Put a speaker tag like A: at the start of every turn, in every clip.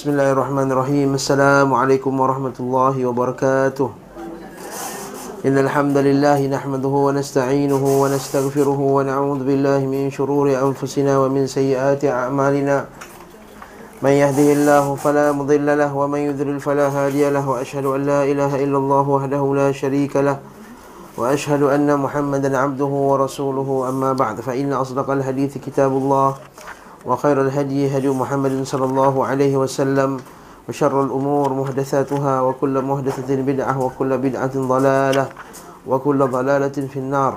A: بسم الله الرحمن الرحيم السلام عليكم ورحمة الله وبركاته إن الحمد لله نحمده ونستعينه ونستغفره ونعوذ بالله من شرور أنفسنا ومن سيئات أعمالنا من يهده الله فلا مضل له ومن يذلل فلا هادي له وأشهد أن لا إله إلا الله وحده لا شريك له وأشهد أن محمدا عبده ورسوله أما بعد فإن أصدق الحديث كتاب الله وخير الهدي هدي محمد صلى الله عليه وسلم وشر الأمور محدثاتها وكل محدثة بدعة وكل بدعة ضلالة وكل ضلالة في النار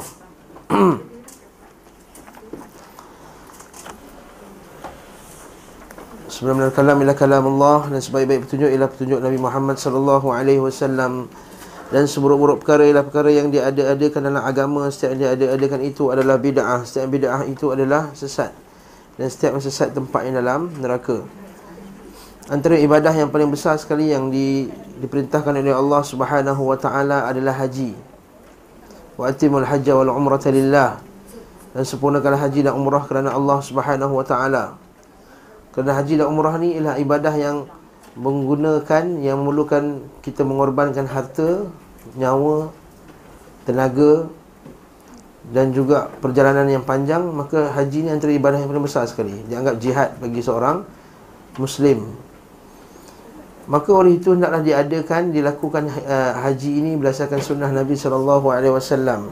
A: Sebelum dari kalam ila kalam Allah dan sebaik-baik petunjuk ialah petunjuk Nabi Muhammad sallallahu alaihi wasallam dan seburuk-buruk perkara ialah perkara yang diada-adakan dalam agama setiap yang diada-adakan itu adalah bid'ah setiap bid'ah itu adalah sesat dan setiap sesat tempatnya dalam neraka. Antara ibadah yang paling besar sekali yang di, diperintahkan oleh Allah Subhanahu wa taala adalah haji. Wa atimul hajj wal umrata lillah. Dan sempurnakanlah haji dan umrah kerana Allah Subhanahu wa taala. Kerana haji dan umrah ni ialah ibadah yang menggunakan yang memerlukan kita mengorbankan harta, nyawa, tenaga, dan juga perjalanan yang panjang maka haji ni antara ibadah yang paling besar sekali. Dianggap jihad bagi seorang muslim. Maka oleh itu hendaklah diadakan dilakukan uh, haji ini berdasarkan sunnah Nabi sallallahu alaihi wasallam.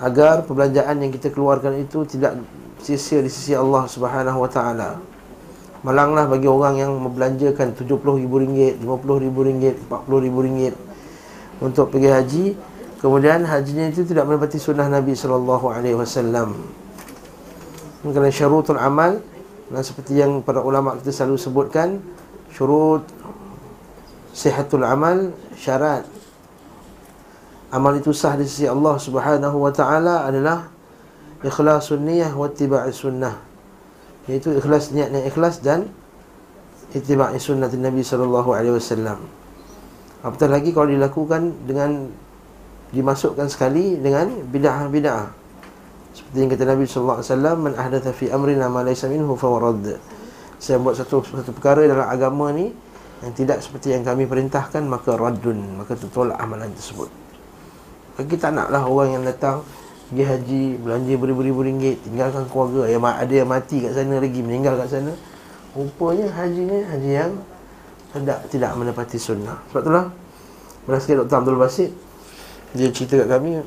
A: Agar perbelanjaan yang kita keluarkan itu tidak sia-sia di sisi Allah Subhanahu wa taala. Malanglah bagi orang yang membelanjakan RM70,000 RM50,000 RM40,000 untuk pergi haji Kemudian hajinya itu tidak menepati sunnah Nabi sallallahu alaihi wasallam. Kerana syurutul amal dan seperti yang para ulama kita selalu sebutkan syurut sihatul amal syarat amal itu sah di sisi Allah Subhanahu wa taala adalah ikhlasun niyyah wa ittiba'is sunnah. Iaitu ikhlas niat yang ikhlas dan ittiba'i sunnah Nabi sallallahu alaihi wasallam. Apatah lagi kalau dilakukan dengan dimasukkan sekali dengan bid'ah-bid'ah. Seperti yang kata Nabi sallallahu alaihi wasallam, "Man ahdatha fi amrina ma laysa minhu fa warad." Saya buat satu satu perkara dalam agama ni yang tidak seperti yang kami perintahkan maka raddun, maka tertolak amalan tersebut. Kita naklah orang yang datang pergi haji, belanja beribu-ribu ringgit, tinggalkan keluarga, yang ada yang mati kat sana lagi, meninggal kat sana. Rupanya haji ni haji yang tidak tidak menepati sunnah. Sebab itulah Berasal Dr. Abdul Basit dia cerita kat kami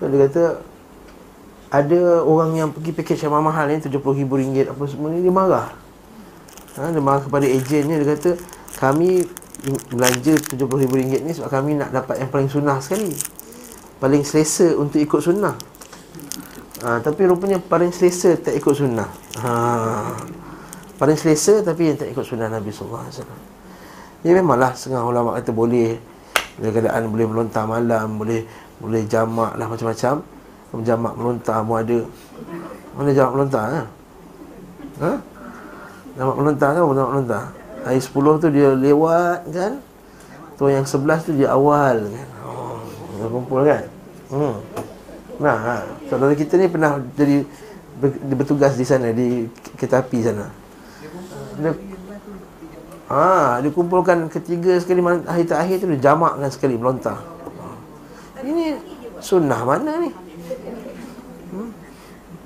A: Dia kata Ada orang yang pergi package yang mahal ni RM70,000 apa semua ni Dia marah. Ha, Dia marah kepada ejennya Dia kata Kami belanja RM70,000 ni Sebab kami nak dapat yang paling sunnah sekali. Paling selesa untuk ikut sunnah. Ha, Tapi rupanya paling selesa tak ikut sunnah. Ha, Paling selesa tapi yang tak ikut sunnah Nabi SAW Ya memanglah setengah ulama kata boleh dalam keadaan boleh melontar malam Boleh boleh jamak lah macam-macam Jamak melontar pun ada Mana jamak melontar ha? ha? Jamak melontar kan jamak melontar Hari 10 tu dia lewat kan Tu yang 11 tu dia awal kan Oh, dia kumpul kan hmm. Nah, ha. saudara kita ni pernah jadi bertugas di sana di kereta api sana. Dia, Ha, dikumpulkan ketiga sekali hari terakhir tu dia jamakkan sekali melontar. Ini sunnah mana ni? Hmm?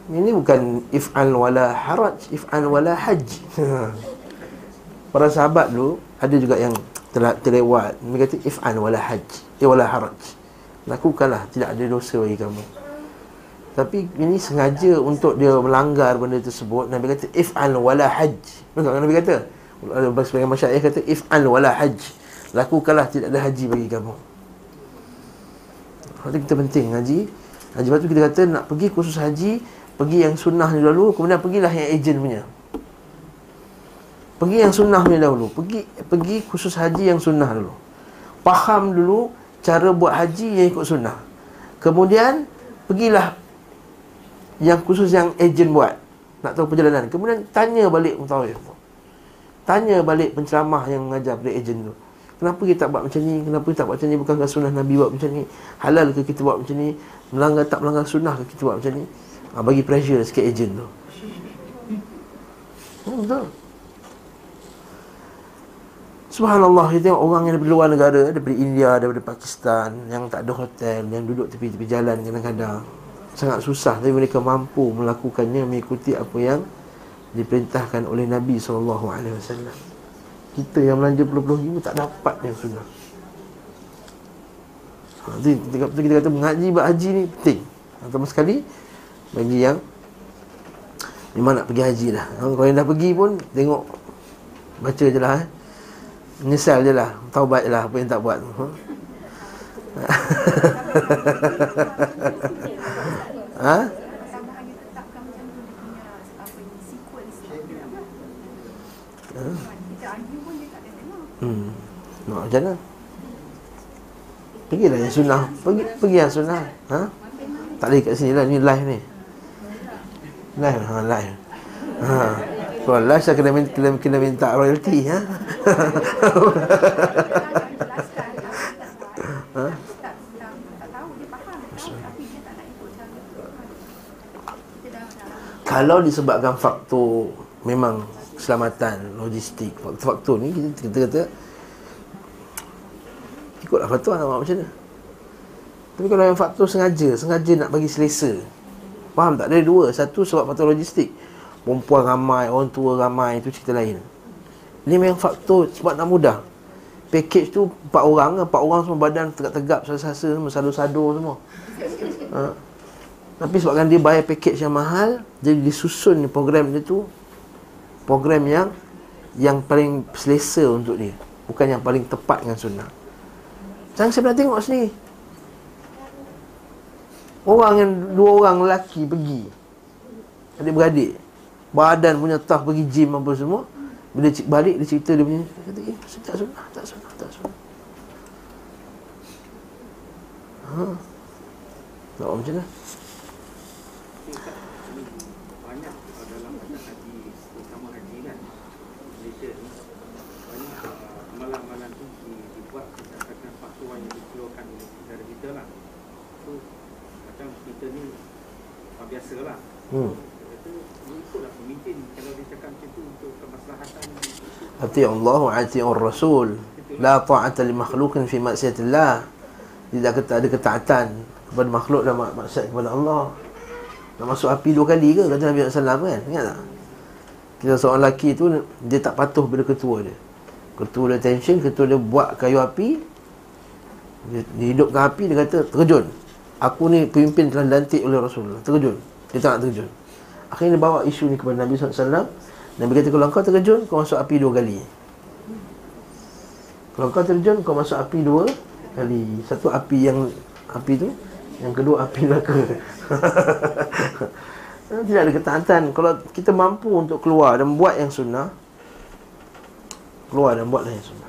A: Ini bukan if'al wala haraj, if'al wala haj. Para sahabat dulu ada juga yang telah terlewat. Mereka kata if'al wala haj, eh wala haraj. Lakukanlah, tidak ada dosa bagi kamu. Tapi ini sengaja untuk dia melanggar benda tersebut. Nabi kata if'al wala haj. Nabi kata, sebagai masyarakat kata if'al wala haj lakukanlah tidak ada haji bagi kamu. Itu kita penting haji. Haji lepas tu kita kata nak pergi khusus haji pergi yang sunnah ni dulu kemudian pergilah yang ejen punya. Pergi yang sunnah punya dahulu. Pergi pergi khusus haji yang sunnah dulu. Faham dulu cara buat haji yang ikut sunnah. Kemudian pergilah yang khusus yang ejen buat. Nak tahu perjalanan. Kemudian tanya balik mutawif Tanya balik penceramah yang mengajar pada ejen tu Kenapa kita tak buat macam ni? Kenapa kita tak buat macam ni? Bukankah sunnah Nabi buat macam ni? Halal ke kita buat macam ni? Melanggar tak melanggar sunnah ke kita buat macam ni? Ha, bagi pressure sikit ejen tu hmm, Betul Subhanallah Kita tengok orang yang daripada luar negara Daripada India, daripada Pakistan Yang tak ada hotel Yang duduk tepi-tepi jalan kadang-kadang Sangat susah Tapi mereka mampu melakukannya Mengikuti apa yang Diperintahkan oleh Nabi SAW Kita yang belanja puluh-puluh ribu Tak dapat yang sunnah. Nanti kita, kita kata mengaji buat haji ni penting. Atau sekali Bagi yang Memang nak pergi haji dah. Kalau yang dah pergi pun Tengok Baca je lah eh. Menyesal je lah Taubat je lah Apa yang tak buat ha? Hmm. Nak macam mana? Pergilah yang sunnah Pergi, pergi yang sunnah ha? Tak boleh kat sini lah Ni live ni Live ha, live ha. Kalau live saya kena, kena, kena minta royalty ha? ha? Kalau disebabkan faktor Memang keselamatan Logistik. Faktor-faktor ni Kita kata Ikutlah fatwa nak buat macam mana. Tapi kalau yang faktor sengaja Sengaja nak bagi selesa. Faham tak? Ada dua. Satu sebab faktor logistik. Perempuan ramai Orang tua ramai Itu cerita lain. Ini memang faktor Sebab nak mudah. Package tu Empat orang Empat orang semua badan Tegak-tegak Sasa-sasa Semua sadu-sadu semua. Ha. Tapi sebabkan dia bayar package yang mahal Jadi disusun program dia tu Program yang Yang paling selesa untuk dia. Bukan yang paling tepat dengan sunnah. Sekarang saya pernah tengok sini Orang yang Dua orang lelaki pergi Adik-beradik Badan punya tah pergi gym apa semua Bila balik dia cerita dia punya Kata eh tak sunnah Tak sunnah Tak sunnah. Ha? Tak macam mana Hmm. Ati Allah wa ati Rasul. La ta'ata li makhlukin fi maksiatillah Tidak kata ada ketaatan Kepada makhluk dan maksiat kepada Allah. Nak masuk api dua kali ke? Kata Nabi SAW kan? Ingat tak? Kita seorang lelaki tu Dia tak patuh pada ketua dia. Ketua dia tension Ketua dia buat kayu api. Dia, dia hidupkan api Dia kata terjun Aku ni pemimpin telah dilantik oleh Rasulullah. Terjun dia tak nak terjun Akhirnya dia bawa isu ni kepada Nabi SAW Nabi kata kalau kau terjun Kau masuk api dua kali. Kalau kau terjun Kau masuk api dua kali. Satu api yang Api tu Yang kedua api neraka Tidak ada ketaatan. Kalau kita mampu untuk keluar Dan buat yang sunnah Keluar dan buatlah yang sunnah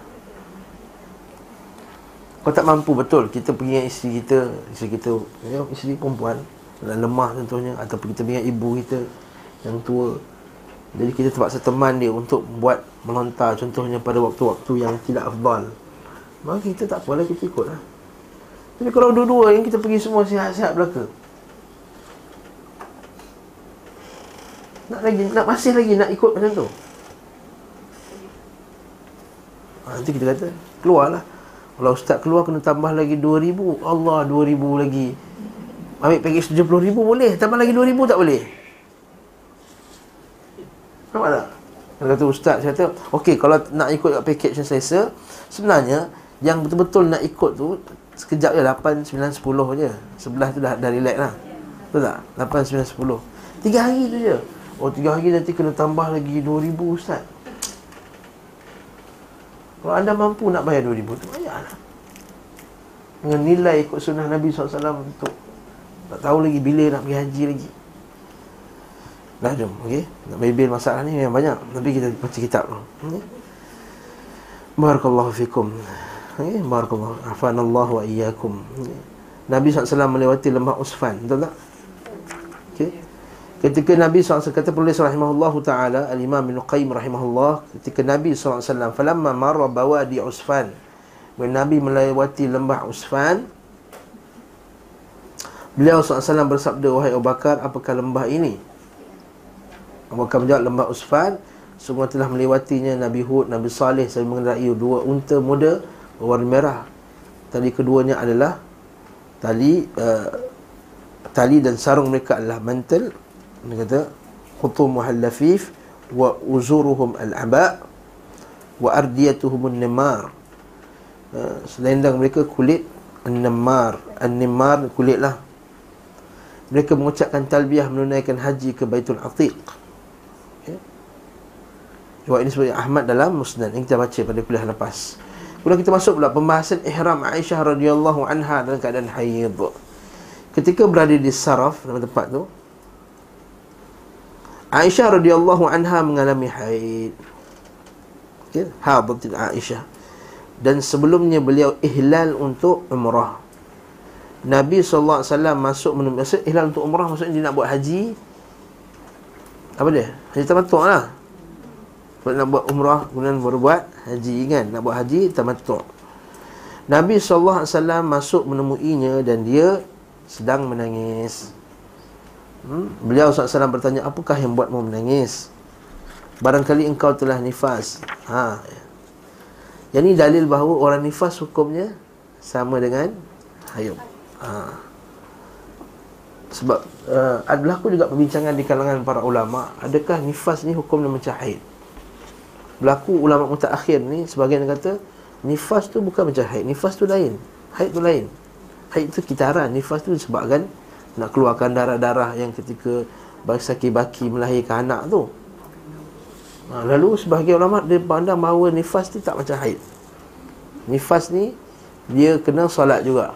A: Kau tak mampu betul. Kita pergi dengan isteri kita Isteri kita ya, Isteri perempuan dan lemah contohnya ataupun kita ingat ibu kita yang tua. Jadi kita terpaksa teman dia untuk buat melontar contohnya pada waktu-waktu yang tidak afdal. Maka kita tak apalah kita ikut lah tapi kalau dua-dua yang kita pergi semua sihat-sihat belaka. Nak lagi nak masih lagi nak ikut macam tu? Ha, nanti kita kata. Keluarlah kalau ustaz keluar kena tambah lagi 2000 Allah 2000 lagi. Ambil package RM70,000 boleh Tambah lagi RM2,000 tak boleh? Nampak tak? Dia kata ustaz Saya kata Okey kalau nak ikut package yang selesa Sebenarnya Yang betul-betul nak ikut tu Sekejap je 8, 9, 10 je. Sebelah tu dah, dah relax lah. Betul tak? 8, 9, 10 Tiga hari tu je. Oh tiga hari nanti kena tambah lagi RM2,000 ustaz Kalau anda mampu nak bayar RM2,000 tu Bayarlah Dengan nilai ikut sunnah Nabi SAW Untuk tak tahu lagi bila nak pergi haji lagi Dah jom, okey Nak bebel masalah ni yang banyak Tapi kita baca kitab dulu okay? Barakallahu fikum okay? Barakallahu Afanallahu wa iyyakum okay? Nabi SAW melewati lembah Usfan Betul tak? Okay. Ketika Nabi SAW kata penulis rahimahullah ta'ala Al-Imam bin Qayyim rahimahullah Ketika Nabi SAW Falamma marra bawa di Usfan Bila Nabi melewati lembah Usfan Beliau SAW bersabda Wahai Abu Bakar Apakah lembah ini? Abu Bakar menjawab Lembah Usfan Semua telah melewatinya Nabi Hud, Nabi Saleh Sambil mengendarai dua unta muda Berwarna merah. Tali keduanya adalah Tali uh, Tali dan sarung mereka adalah mantel Dia kata Khutum muhallafif Wa uzuruhum al-aba' Wa ardiyatuhum al-nimar uh, Selendang mereka kulit An-nimar An-nimar kulit lah mereka mengucapkan talbiyah menunaikan haji ke Baitul Atiq. Ya. Riwayat ini sebagai Ahmad dalam Musnad yang kita baca pada kuliah lepas. Kemudian kita masuk pula pembahasan ihram Aisyah radhiyallahu anha dalam keadaan haid. Ketika berada di Saraf dalam tempat tu Aisyah radhiyallahu anha mengalami haid. Ya, hadatil Aisyah. Dan sebelumnya beliau ihlal untuk umrah. Nabi SAW masuk Maksud ihlal untuk umrah Maksudnya dia nak buat haji Apa dia? Haji tamatuk lah nak buat umrah Kemudian baru buat haji kan Nak buat haji tamatuk Nabi SAW masuk menemuinya Dan dia sedang menangis hmm? Beliau SAW bertanya Apakah yang buatmu menangis? Barangkali engkau telah nifas ha. Yang ini dalil bahawa orang nifas hukumnya Sama dengan hayum ha. Sebab uh, berlaku juga perbincangan di kalangan para ulama Adakah nifas ni hukum dia macam haid Berlaku ulama mutakhir ni Sebagian kata Nifas tu bukan macam haid Nifas tu lain Haid tu lain Haid tu kitaran Nifas tu disebabkan Nak keluarkan darah-darah yang ketika Baki-baki melahirkan anak tu ha, Lalu sebahagian ulama Dia pandang bahawa nifas tu tak macam haid Nifas ni Dia kena solat juga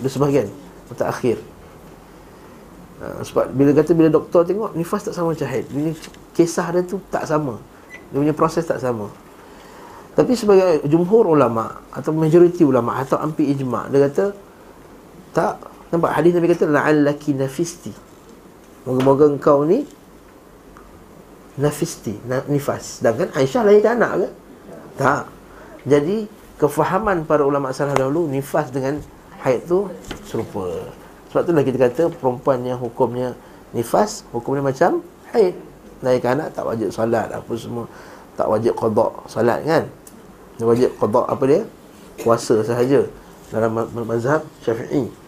A: ada sebahagian akhir. Ha, sebab bila kata bila doktor tengok nifas tak sama macam haid. Dia kisah dia tu tak sama. Dia punya proses tak sama. Tapi sebagai jumhur ulama atau majoriti ulama atau ampi ijma' dia kata tak nampak hadis Nabi kata la'allaki nafisti. Moga-moga engkau ni nafisti, nifas. Sedangkan Aisyah lahirkan anak ke? Tak. Jadi kefahaman para ulama salaf dahulu nifas dengan haid tu serupa. Sebab itulah kita kata perempuan yang hukumnya nifas, hukumnya macam haid. Naikkan anak tak wajib solat apa semua. Tak wajib qada solat kan? Dia wajib qada apa dia? Puasa sahaja dalam mazhab Syafi'i.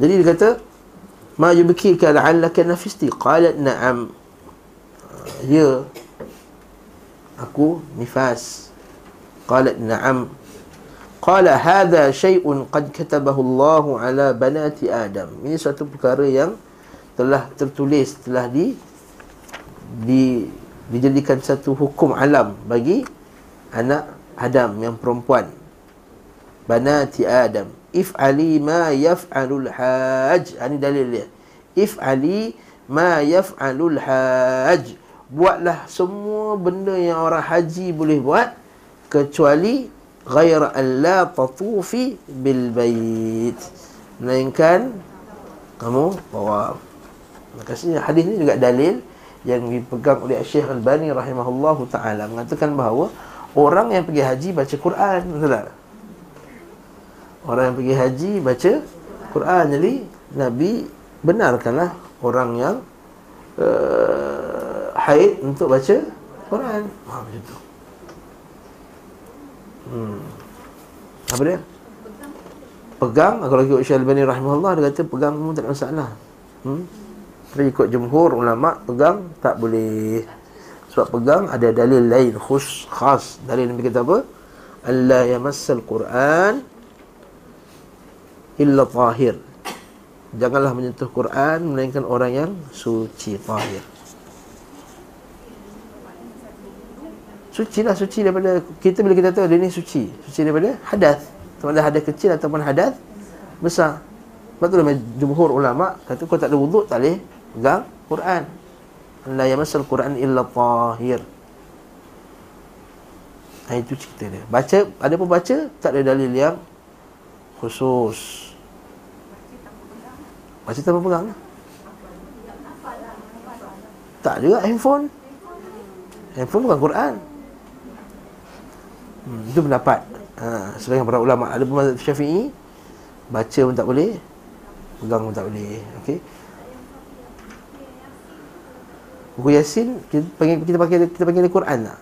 A: Jadi dia kata ma yubkika la'allaka nafisti qalat na'am. Ya aku nifas. Qalat na'am Qala hadha syai'un qad katabahu Allah ala banati Adam. Ini satu perkara yang telah tertulis, telah di, di dijadikan satu hukum alam bagi anak Adam yang perempuan. Banati Adam. If ali ma yaf'alul haj. Ini dalil dia. If ali ma yaf'alul haj. Buatlah semua benda yang orang haji boleh buat kecuali ghaira an la tatufi bil bait melainkan kamu bawa makasih hadis ni juga dalil yang dipegang oleh Syekh Al-Bani rahimahullahu taala mengatakan bahawa orang yang pergi haji baca Quran betul tak orang yang pergi haji baca Quran jadi nabi benarkanlah orang yang uh, haid untuk baca Quran ha macam tu Hmm. Apa dia? Pegang Kalau ikut Syekh Al-Bani rahimahullah Dia kata pegang pun tak ada masalah hmm? Tapi ikut jumhur ulama Pegang tak boleh Sebab pegang ada dalil lain Khus, khas Dalil Nabi kata apa? Allah yamassal Quran Illa tahir. Janganlah menyentuh Quran Melainkan orang yang suci tahir. Suci lah suci daripada Kita bila kita tahu dia ni suci. Suci daripada hadas. Sama ada hadas kecil ataupun hadas besar. Sebab tu jumhur ulama' Kata kau tak ada wuduk tak boleh Pegang Quran. La yamasal Quran illa tahir. Ha, Itu cerita dia. Baca, ada pun baca Tak ada dalil yang Khusus. Baca tanpa pegang? Tak juga handphone? Handphone bukan Quran. Hmm, itu pendapat. Ha, Sebagian para ulama. Ada pun syafi'i. Baca pun tak boleh. Pegang pun tak boleh. Okey. Buku Yasin kita panggil kita panggil kita panggil Quran tak?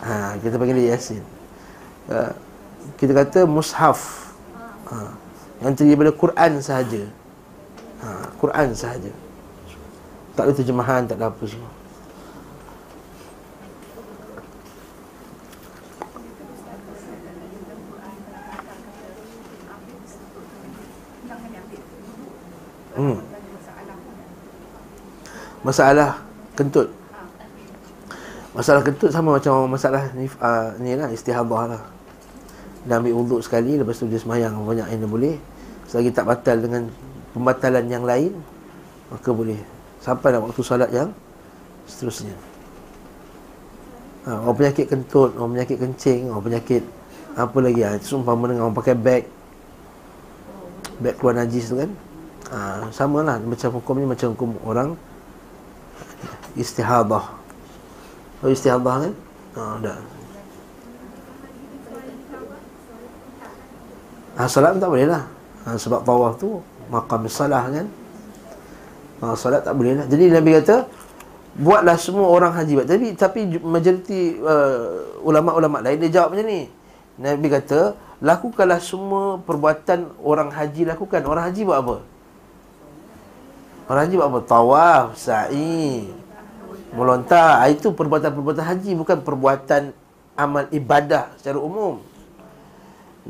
A: Ha, kita panggil Yasin. Uh, kita kata mushaf. Ha, yang terdiri daripada Quran sahaja. Ha, Quran sahaja. Tak ada terjemahan, tak ada apa semua. Hmm. Masalah kentut. Masalah kentut sama macam masalah ni, uh, ni lah istihadah lah. Dia ambil wuduk sekali Lepas tu dia semayang Banyak yang dia boleh. Selagi tak batal dengan Pembatalan yang lain Maka boleh. Sampai nak waktu salat yang Seterusnya. Ha, Orang penyakit kentut Orang penyakit kencing Orang penyakit Apa lagi? Ha, sumpah dengan orang pakai beg. Beg keluar najis tu kan? Ha, Sama lah Macam hukum ni Macam hukum orang Istihadah. Oh istihadah kan? Ha, dah. Ha, salat tak boleh lah. Ha, Sebab tawaf tu Maqam salah kan? Ha, Salat tak boleh lah. Jadi Nabi kata Buatlah semua orang haji. Tapi, tapi majoriti uh, Ulama-ulama lain Dia jawab macam ni. Nabi kata Lakukanlah semua perbuatan Orang haji. Lakukan. Orang haji buat apa? Orang haji buat apa? Tawaf, sa'i Melontar. Itu perbuatan-perbuatan haji Bukan perbuatan amal ibadah secara umum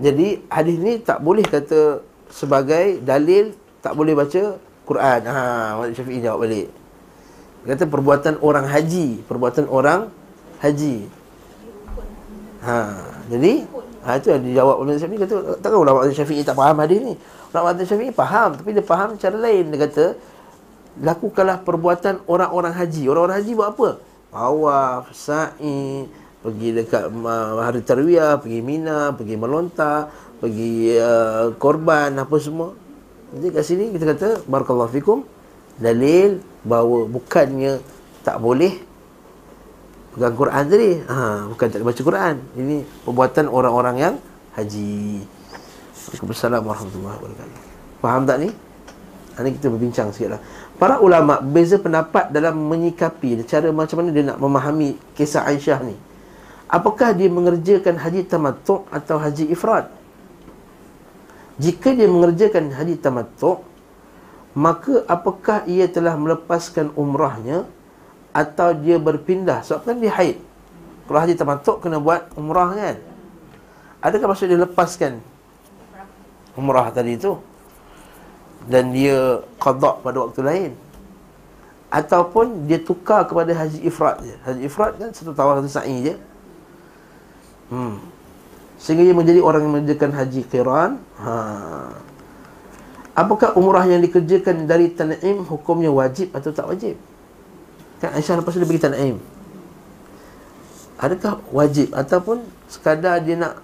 A: jadi hadis ni tak boleh kata sebagai dalil tak boleh baca Quran. Ha, Malik Syafi'i jawab balik. Dia kata perbuatan orang haji, perbuatan orang haji. Ha, jadi ha itu yang dijawab oleh Syafi'i kata takkan ulama Syafi'i tak faham hadis ni. Ulama Syafi'i faham tapi dia faham cara lain. Dia kata lakukanlah perbuatan orang-orang haji. Orang-orang haji buat apa? Tawaf, sa'i, pergi dekat uh, hari tarwiyah, pergi Mina, pergi melontar, pergi uh, korban apa semua. Jadi kat sini kita kata barakallahu fikum dalil bahawa bukannya tak boleh pegang Quran tadi. Ha, bukan tak baca Quran. Ini perbuatan orang-orang yang haji. Waalaikumsalam warahmatullahi wabarakatuh. Faham tak ni? Ini kita berbincang sikit lah. Para ulama beza pendapat dalam menyikapi cara macam mana dia nak memahami kisah Aisyah ni. Apakah dia mengerjakan haji tamattu' atau haji ifrad? Jika dia mengerjakan haji tamattu' Maka apakah ia telah melepaskan umrahnya Atau dia berpindah? Sebab kan dia haid. Kalau haji tamattu' kena buat umrah kan? Adakah maksud dia lepaskan Umrah tadi itu Dan dia qadak pada waktu lain? Ataupun dia tukar kepada haji ifrad je. Haji ifrad kan satu tawar satu sa'i je Hmm. Sehingga ia menjadi orang yang mengerjakan haji qiran. Ha. Apakah umrah yang dikerjakan dari tan'im hukumnya wajib atau tak wajib? Kan Aisyah lepas dia pergi tan'im. Adakah wajib ataupun sekadar dia nak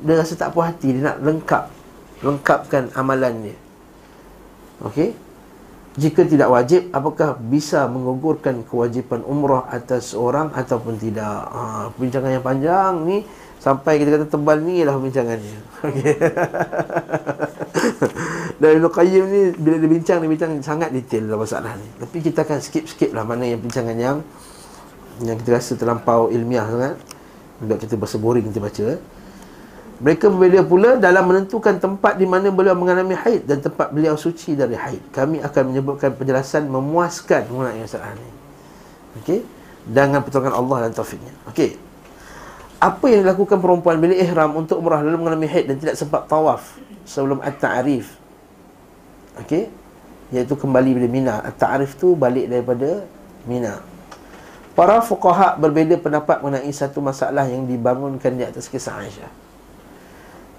A: dia rasa tak puas hati dia nak lengkap lengkapkan amalan dia. Okey? Jika tidak wajib, apakah bisa mengugurkan kewajipan umrah atas orang ataupun tidak? Ha, perbincangan yang panjang ni sampai kita kata tebal ni lah perbincangannya. Okey. Dan Ibn Qayyim ni bila dia bincang, dia bincang sangat detail dalam masalah ni. Tapi kita akan skip-skip lah mana yang perbincangan yang yang kita rasa terlampau ilmiah sangat. Sebab kita bahasa boring kita baca. Eh. Mereka berbeza pula dalam menentukan tempat di mana beliau mengalami haid dan tempat beliau suci dari haid. Kami akan menyebutkan penjelasan memuaskan mengenai masalah ini. Okey? Dengan pertolongan Allah dan taufiknya. Okey. Apa yang dilakukan perempuan bila ihram untuk umrah lalu mengalami haid dan tidak sempat tawaf sebelum at-ta'rif? Okey? Iaitu kembali bila Mina. At-ta'rif tu balik daripada Mina. Para fuqaha berbeza pendapat mengenai satu masalah yang dibangunkan di atas kisah Aisyah.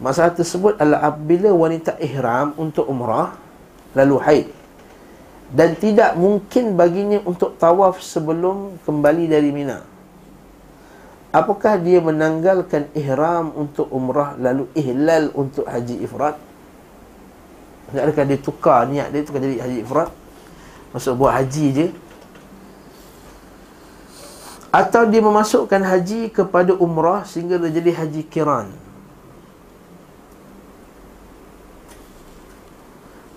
A: Masalah tersebut adalah apabila wanita ihram untuk umrah lalu haid dan tidak mungkin baginya untuk tawaf sebelum kembali dari Mina. Apakah dia menanggalkan ihram untuk umrah lalu ihlal untuk haji ifrad? Tak adakah dia tukar niat dia tukar jadi haji ifrad? Masuk buat haji je. Atau dia memasukkan haji kepada umrah sehingga dia jadi haji kiran.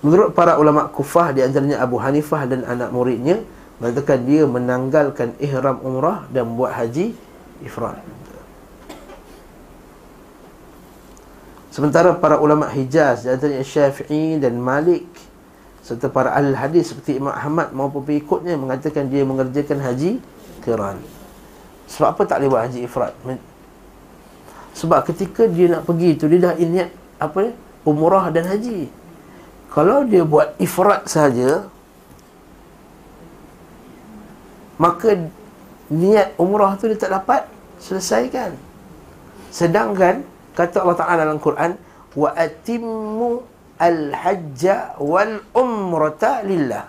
A: Menurut para ulama kufah di antaranya Abu Hanifah dan anak muridnya, Mengatakan dia menanggalkan ihram umrah dan buat haji ifrad. Sementara para ulama Hijaz antaranya Syafi'i dan Malik serta para ahli hadis seperti Imam Ahmad maupun pengikutnya mengatakan dia mengerjakan haji qiran. Sebab apa tak boleh buat haji ifrad? Sebab ketika dia nak pergi tu dia dah niat apa umrah dan haji. Kalau dia buat ifrad saja maka niat umrah tu dia tak dapat selesaikan. Sedangkan kata Allah Taala dalam Quran wa atimmu al-hajj wal umrata lillah.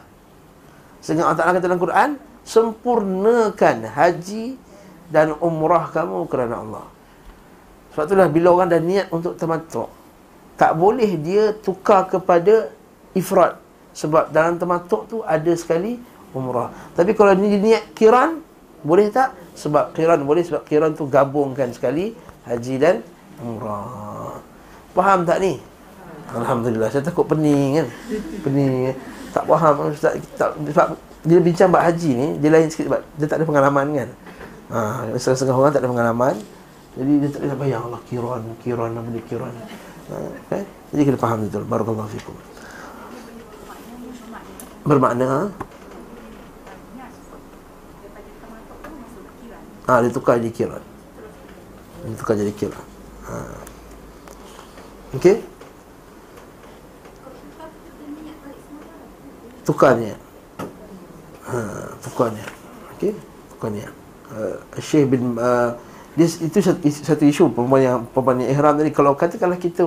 A: Sehingga Allah Taala kata dalam Quran sempurnakan haji dan umrah kamu kerana Allah. Sebab itulah bila orang dah niat untuk tamattu' tak boleh dia tukar kepada ifrad sebab dalam tamattu' tu ada sekali umrah. Tapi kalau dia niat kiran boleh tak? Sebab kiran boleh sebab kiran tu gabungkan sekali haji dan umrah. Faham tak ni? Alhamdulillah. Saya takut pening kan. Pening. Tak faham Ustaz. Tak, sebab dia bincang bab haji ni, dia lain sikit sebab dia tak ada pengalaman kan. Ha, setengah-setengah orang tak ada pengalaman. Jadi dia tak ada bayang Allah kiran, kiran, nama dia kiran. Ha, okay? Jadi kita faham betul. Barakallahu fikum. Bermakna ha? Ha, dia tukar jadi kiran. Dia tukar jadi kiran. Ha. Okey? Tukarnya. Ha. Okey? Tukarnya. Uh, Syekh bin uh, dia, itu satu, satu isu perempuan yang perempuan yang ihram tadi kalau katakanlah kita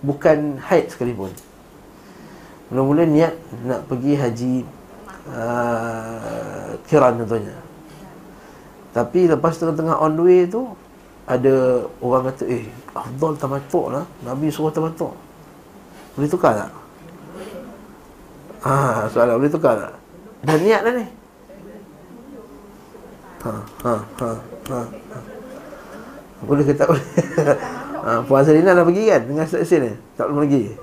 A: bukan haid sekalipun. Mula-mula niat nak pergi haji uh, kiran contohnya. Tapi lepas tengah-tengah on the way tu ada orang kata eh afdal tamattu' lah. Nabi suruh tamattu' boleh tukar tak? Ha soalan boleh tukar tak? Dah niat dah ni? Ha ha ha ha, ha. boleh ke tak boleh? Ha puan Selina dah pergi kan? Dengan stesen ni? Tak belum lagi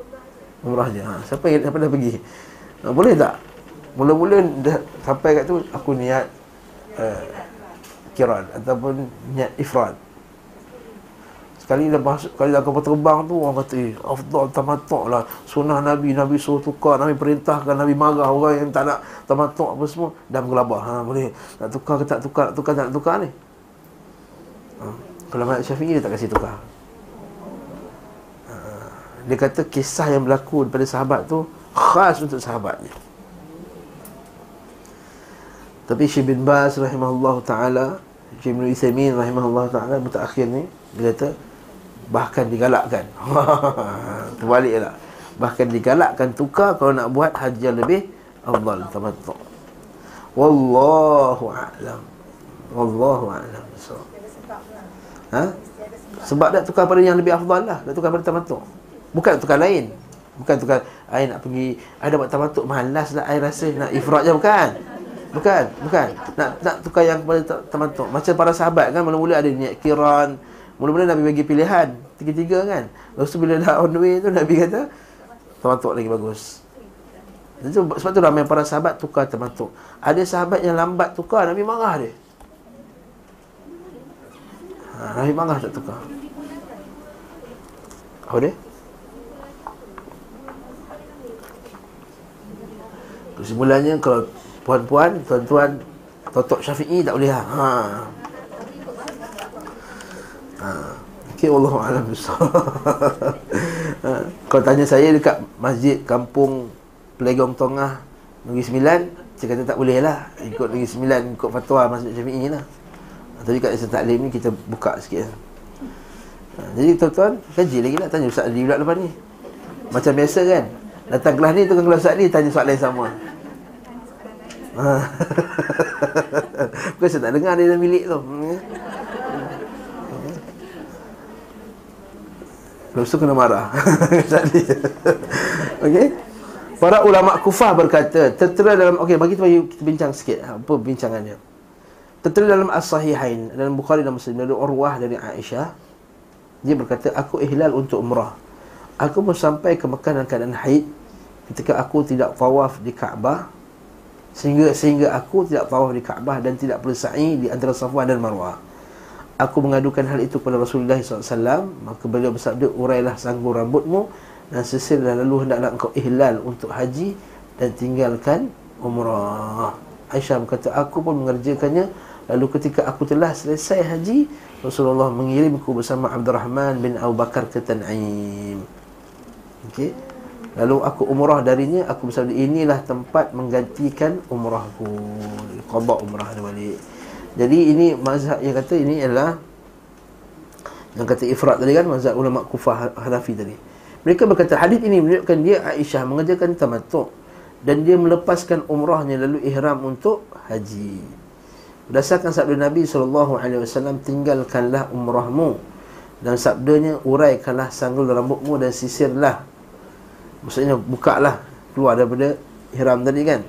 A: umrah je ha siapa siapa dah pergi ha, boleh tak mula-mula dah sampai kat tu aku niat uh, kiran ataupun niat ifrad Sekali lepas kali dah kapal terbang tu orang kata eh afdal tamattu' lah. Sunnah Nabi, Nabi suruh tukar, Nabi perintahkan, Nabi marah orang yang tak nak tamattu' apa semua dah menggelabah. Ha boleh nak tukar ke tak tukar, nak tukar tak nak tukar ni. Ha. Kalau Malik Syafi'i dia tak kasi tukar. Dia kata kisah yang berlaku daripada sahabat tu khas untuk sahabatnya. Tapi Syekh bin Baz rahimahullah taala, Syekh bin Utsaimin rahimahullah taala mutakhir ni dia kata bahkan digalakkan. Terbaliklah bahkan digalakkan tukar kalau nak buat haji yang lebih afdal tamattu. Wallahu a'lam. Wallahu a'lam so. ha? Sebab. Dah tukar pada yang lebih afdal lah. Dah tukar pada tamattu bukan tukar lain. Bukan tukar ai nak pergi ada buat tamattu malas lah ai rasa nak ifrat je. Bukan. Bukan bukan. Nak nak tukar yang pada tamattu macam para sahabat kan mula-mula ada niat kiran. Mula-mula Nabi bagi pilihan. Tiga-tiga kan. Lepas tu bila dah on the way tu Nabi kata Tematuk lagi bagus. Sebab tu ramai para sahabat tukar tematuk Ada sahabat yang lambat tukar Nabi marah dia. Ha, Nabi marah tak tukar. Apa dia? Kesimpulannya kalau puan-puan, tuan-tuan Totok Syafi'i tak boleh lah. ha. Ha. Okay, Allah Alam ha. Kalau tanya saya dekat masjid kampung Pelegong Tongah Negeri Sembilan Saya kata tak boleh lah Ikut Negeri Sembilan Ikut fatwa Masjid Syafi'i lah ha. Tapi kat Islam Taklim ni kita buka sikit ha. Jadi tuan-tuan Kaji lagi lah Tanya Ustaz Adi pula lepas ni Macam biasa kan Datang kelas ni Tukang kelas Ustaz Adi Tanya soalan yang sama. Bukan saya tak dengar dia dalam bilik tu. Lepas tu kena marah. Okey. Para ulama kufah berkata Tertera dalam Okey bagi tu kita bincang sikit. Apa bincangannya Tertera dalam As-Sahihain Dalam Bukhari dan Muslim Dari Urwah dari Aisyah Dia berkata Aku ihlal untuk umrah. Aku pun sampai ke Mekah dalam keadaan haid Ketika aku tidak tawaf di Kaabah Sehingga sehingga aku tidak tawaf di Kaabah dan tidak perlu sa'i di antara Safwan dan Marwah. Aku mengadukan hal itu kepada Rasulullah SAW Maka beliau bersabda Urailah sanggur rambutmu Dan sesirlah lalu hendaklah engkau ihlal untuk haji Dan tinggalkan umrah. Aisyah berkata Aku pun mengerjakannya. Lalu ketika aku telah selesai haji Rasulullah mengirimku bersama Abdurrahman bin Abu Bakar ke Tan'im Okey Lalu aku umrah darinya Aku bersabda inilah tempat menggantikan umrahku. Qadha umrah dia balik. Jadi ini mazhab yang kata ini adalah Yang kata ifrat tadi kan Mazhab ulama kufah Hanafi tadi. Mereka berkata hadis ini menunjukkan dia Aisyah mengerjakan tamatuk Dan dia melepaskan umrahnya lalu ihram untuk haji. Berdasarkan sabda Nabi SAW Tinggalkanlah umrahmu. Dan sabdanya uraikanlah sanggul rambutmu dan sisirlah Maksudnya buka lah Keluar daripada ihram tadi kan.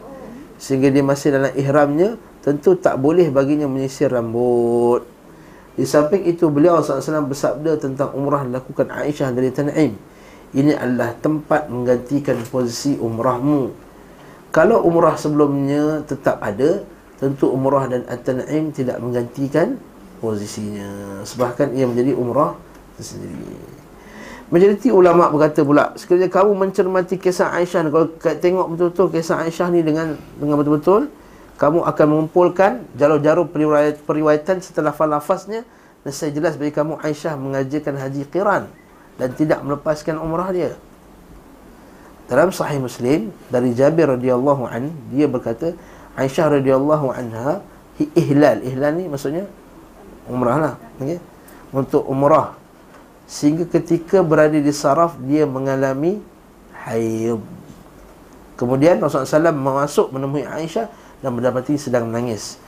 A: Sehingga dia masih dalam ihramnya Tentu tak boleh baginya menyisir rambut. Di samping itu beliau SAW bersabda tentang umrah dilakukan Aisyah dari Tan'im. Ini adalah tempat menggantikan posisi umrahmu. Kalau umrah sebelumnya tetap ada Tentu umrah dan At-Tan'im tidak menggantikan posisinya. Sebabkan ia menjadi umrah tersendiri Majoriti ulama berkata pula sekiranya kamu mencermati kisah Aisyah kalau tengok betul-betul kisah Aisyah ni dengan dengan betul-betul kamu akan mengumpulkan jalur-jalur periwayat, periwayatan setelah lafaznya dan saya jelas bagi kamu Aisyah mengajarkan haji qiran dan tidak melepaskan umrah dia. Dalam sahih Muslim dari Jabir radhiyallahu an dia berkata Aisyah radhiyallahu anha ihlal. Ihlal ni maksudnya umrah lah okey? Untuk umrah Sehingga ketika berada di saraf Dia mengalami haid Kemudian Rasulullah SAW masuk menemui Aisyah Dan mendapati sedang menangis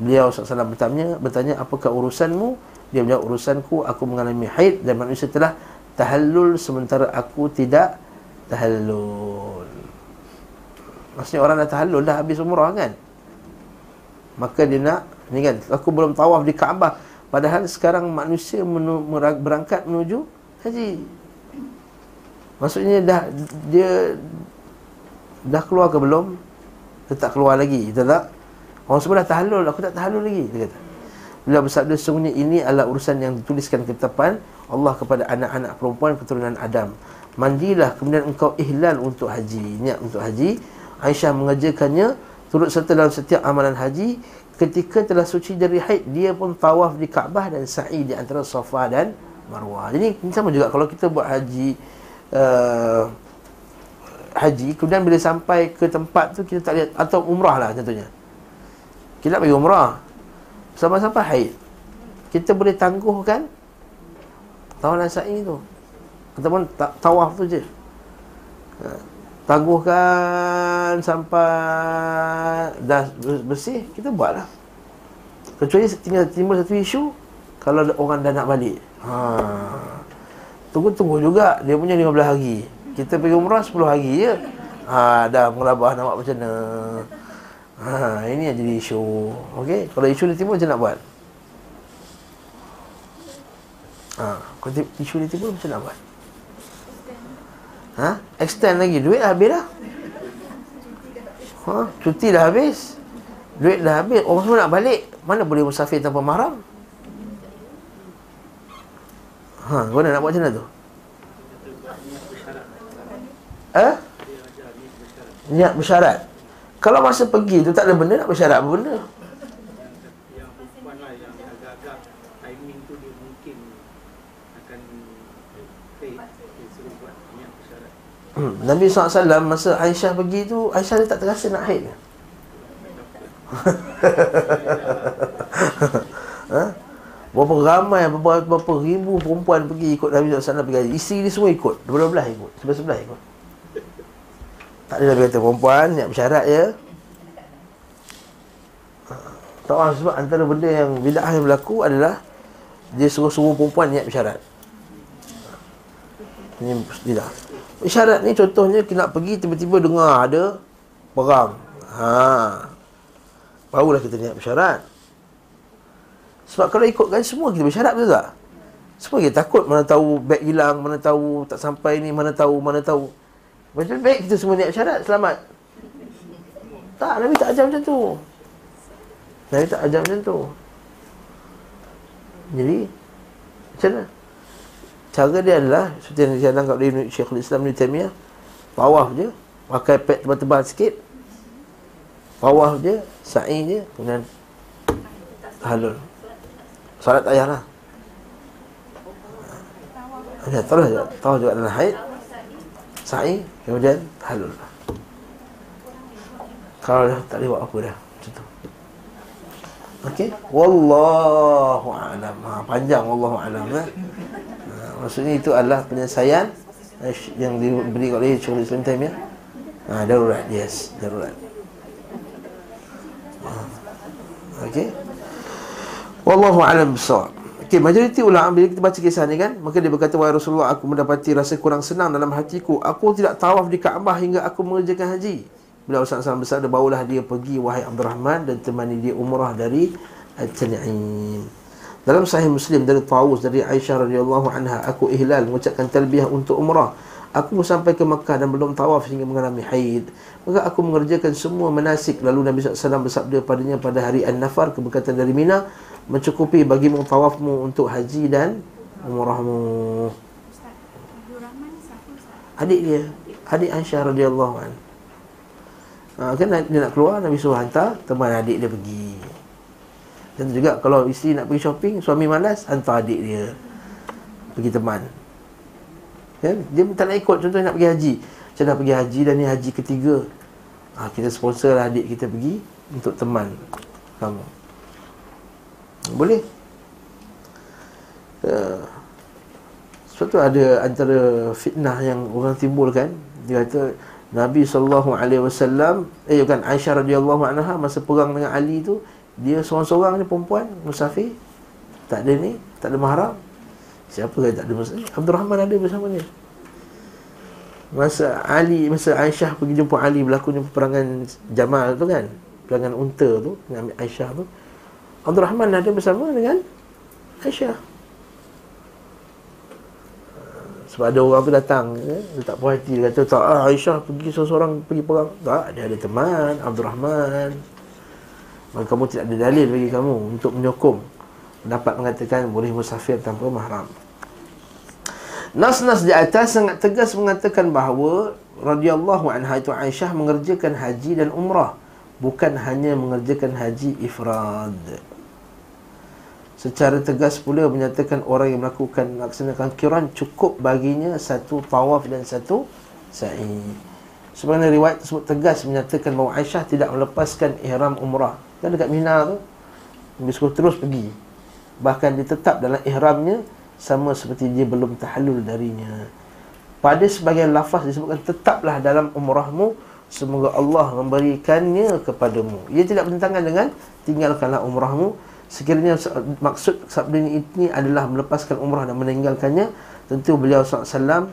A: Beliau SAW bertanya, bertanya Apakah urusanmu? Dia menjawab urusanku Aku mengalami haid Dan manusia telah tahallul Sementara aku tidak tahallul Maksudnya orang dah tahallul Dah habis umrah kan? Maka dia nak Ni kan Aku belum tawaf di Kaabah Padahal sekarang manusia menu, berangkat menuju haji. Maksudnya dah dia dah keluar ke belum? Dia tak keluar lagi, betul tak? Orang semua dah tahallul, aku tak tahallul lagi, dia kata. Bila bersabda sesungguhnya ini adalah urusan yang dituliskan ketetapan Allah kepada anak-anak perempuan keturunan Adam. Mandilah kemudian engkau ihlal untuk haji, niat untuk haji. Aisyah mengerjakannya turut serta dalam setiap amalan haji ketika telah suci dari haid dia pun tawaf di Kaabah dan sa'i di antara Safa dan Marwah. Jadi sama juga kalau kita buat haji uh, haji kemudian bila sampai ke tempat tu kita tak lihat atau umrah lah contohnya. Kita nak pergi umrah. Sampai-sampai haid. Kita boleh tangguhkan tawaf dan sa'i tu. Ataupun tawaf tu je. Ha tangguhkan sampai dah bersih kita buatlah. Kecuali tinggal timbul satu isu kalau orang dah nak balik. Ha. Tunggu-tunggu juga. Dia punya 15 hari. Kita pergi umrah 10 hari je. Ha dah mengelabah nak buat macam mana? Ha ini yang jadi isu. Okey kalau isu dia timbul macam nak buat? Ha kalau isu dia timbul macam nak buat Ha? Extend lagi Duit dah habis dah ha? Cuti dah habis Duit dah habis Orang semua nak balik Mana boleh musafir tanpa mahram Ha, kau nak buat macam mana tu? Eh? Niat bersyarat Kalau masa pergi tu tak ada benda nak bersyarat apa benda? Hmm. Nabi SAW masa Aisyah pergi tu Aisyah dia tak terasa nak haid. Ha? Berapa ramai berapa, berapa ribu perempuan pergi ikut Nabi SAW pergi haji. Isteri dia semua ikut Dua-belah ikut Sebelah-sebelah ikut. Tak ada Nabi kata perempuan Niat bersyarat ya Tak faham sebab antara benda yang Bida'ah yang berlaku adalah Dia suruh-suruh perempuan niat bersyarat. Ini tidak Isyarat ni contohnya kita nak pergi tiba-tiba dengar ada perang. Ha. Barulah kita niat bersyarat. Sebab kalau ikutkan semua kita bersyarat betul tak? Semua kita takut mana tahu beg hilang, mana tahu tak sampai ni, mana tahu, mana tahu. Macam baik kita semua niat bersyarat, selamat. Tak, Nabi tak ajar macam tu. Nabi tak ajar macam tu. Jadi, macam mana? Cara dia adalah, seperti yang saya tangkap dari Syekhul Islam Ibn Taymiyah, tawaf je, pakai pet tebal-tebal sikit, tawaf je, sa'i je, kemudian halul. Salat tak payah lah. Ya, terus je. Tahu juga dalam haid. Sa'i, kemudian halul. Kalau dah tak boleh buat apa dah. Macam tu. Okey. Wallahu a'lam. Ha, panjang wallahu a'lam eh. Maksudnya itu adalah penyelesaian eh, yang diberi oleh Syekh Islam Taimiyah. Ha, darurat. Yes, darurat. Ha. Okey. Wallahu a'lam bissawab. Okey, majoriti ulama bila kita baca kisah ni kan, maka dia berkata wahai Rasulullah aku mendapati rasa kurang senang dalam hatiku. Aku tidak tawaf di Kaabah hingga aku mengerjakan haji. Bila Rasulullah SAW bersabda bawalah dia pergi wahai Abdul Rahman dan temani dia umrah dari At-Tan'im. Dalam sahih Muslim dari Tawus dari Aisyah radhiyallahu anha aku ihlal mengucapkan talbiyah untuk umrah. Aku sampai ke Mekah dan belum tawaf hingga mengalami haid. Maka aku mengerjakan semua manasik lalu Nabi SAW bersabda padanya pada hari An-Nafar keberkatan dari Mina mencukupi bagimu tawafmu untuk haji dan umrahmu. Adik dia, adik Aisyah radhiyallahu an. Ha, kan dia nak keluar Nabi suruh hantar teman adik dia pergi. Dan juga kalau isteri nak pergi shopping, suami malas hantar adik dia pergi teman. Kan? Dia tak nak ikut contohnya nak pergi haji. Macam nak pergi haji dan ni haji ketiga. Ha, kita sponsor lah adik kita pergi untuk teman kamu. Boleh uh, Sebab tu ada antara fitnah yang orang timbulkan Dia kata Nabi SAW Eh bukan Aisyah anha Masa perang dengan Ali tu Dia seorang-seorang ni perempuan Musafir. Tak ada ni Tak ada mahram. Siapa kata tak ada musafir? Abdul Rahman ada bersama dia. Masa Ali Masa Aisyah pergi jumpa Ali Berlakunya peperangan Jamal tu kan? Peperangan unta tu Dengan Aisyah tu. Abdul Rahman ada bersama dengan Aisyah. Sebab ada orang tu datang eh, Dia tak puas hati Dia kata tak ah, Aisyah pergi seorang pergi perang. Tak Dia ada teman Abdul Rahman Maka kamu tidak ada dalil bagi kamu Untuk menyokong Dapat mengatakan Boleh musafir tanpa mahram Nas-nas di atas sangat tegas mengatakan bahawa radhiyallahu anha itu Aisyah mengerjakan haji dan umrah bukan hanya mengerjakan haji ifrad. Secara tegas pula menyatakan orang yang melakukan melaksanakan kiran cukup baginya satu tawaf dan satu sa'i. Sebenarnya riwayat tersebut tegas menyatakan bahawa Aisyah tidak melepaskan ihram umrah. Kan dekat Mina tu dia suruh terus pergi. Bahkan dia tetap dalam ihramnya sama seperti dia belum tahallul darinya. Pada sebagian lafaz disebutkan tetaplah dalam umrahmu semoga Allah memberikannya kepadamu. Ia tidak bertentangan dengan tinggalkanlah umrahmu Sekiranya maksud sabda ini adalah melepaskan umrah dan meninggalkannya Tentu beliau SAW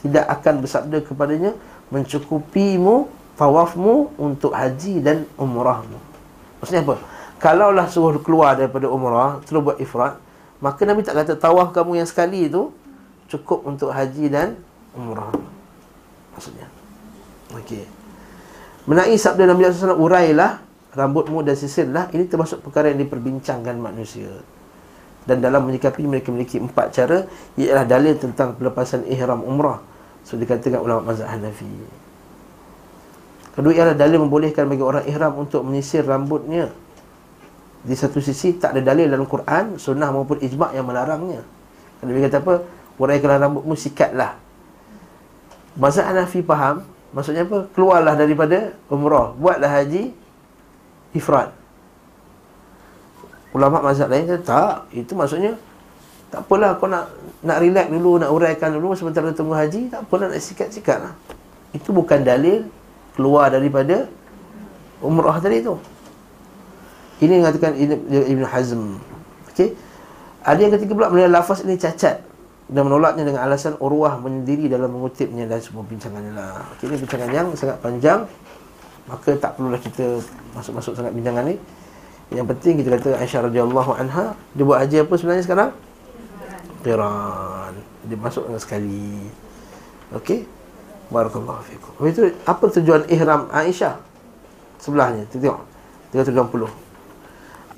A: tidak akan bersabda kepadanya Mencukupimu, tawafmu untuk haji dan umrahmu Maksudnya apa? Kalaulah suruh keluar daripada umrah, terus buat ifrat Maka Nabi tak kata tawaf kamu yang sekali itu Cukup untuk haji dan umrah. Maksudnya. Okey. Menai sabda Nabi SAW Urailah rambutmu dan sisirlah ini termasuk perkara yang diperbincangkan manusia. Dan dalam menyikapi mereka memiliki empat cara. Ialah dalil tentang pelepasan ihram umrah. So dikatakan ulama mazhab Hanafi kedua ialah dalil membolehkan bagi orang ihram untuk menyisir rambutnya. Di satu sisi tak ada dalil dalam Quran sunnah maupun ijma' yang melarangnya. Nabi kata apa? Uraikanlah rambutmu sikatlah. Mazhab Hanafi faham maksudnya apa? Keluarlah daripada umrah. Buatlah haji ifrad ulama mazhab lain kata tak itu maksudnya tak apalah kau nak nak relax dulu nak uraikan dulu sementara tunggu haji tak apalah nak sikat-sikat lah itu bukan dalil keluar daripada umrah tadi tu. Ini mengatakan Ibn Hazm. Okey. Ada yang ketiga pula melihat lafaz ini cacat dan menolaknya dengan alasan urwah menyendiri dalam mengutipnya dan semua bincangan lah. Okay, ini bincangan yang sangat panjang. Maka tak perlulah kita masuk-masuk sangat bincangan ni. Yang penting kita kata Aisyah radhiyallahu anha dia buat haji apa sebenarnya sekarang? Qiran dia masuk dengan sekali. Okey barakallahu fikum. Itu apa tujuan ihram Aisyah? Sebelahnya Tengok. 320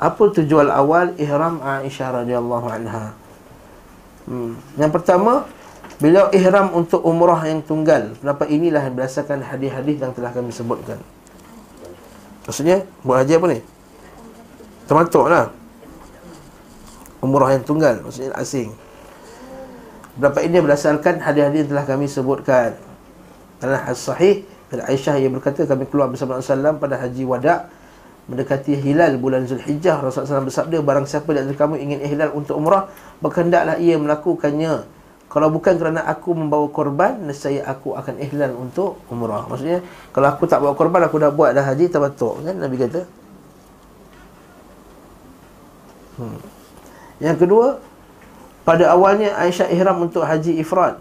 A: Apa tujuan awal Ihram Aisyah radhiyallahu anha? Hmm. Yang pertama Beliau ihram untuk umrah yang tunggal. Kenapa? Inilah berdasarkan hadis-hadis yang telah kami sebutkan. Maksudnya Buat haji apa ni? Termatuk lah. Umrah yang tunggal Maksudnya asing. Berapa ini berdasarkan hadis-hadis yang telah kami sebutkan Karena sahih dari Aisyah yang berkata kami keluar bersama Rasulullah pada haji wada' mendekati hilal bulan Zulhijjah. Rasulullah SAW bersabda barang siapa di antara kamu ingin ihlal untuk umrah berkehendaklah ia melakukannya. Kalau bukan kerana aku membawa korban nescaya aku akan ihlal untuk umrah. Maksudnya kalau aku tak bawa korban aku dah buat dah haji tabatuk kan Nabi kata? Hmm. yang kedua pada awalnya Aisyah ihram untuk haji ifrad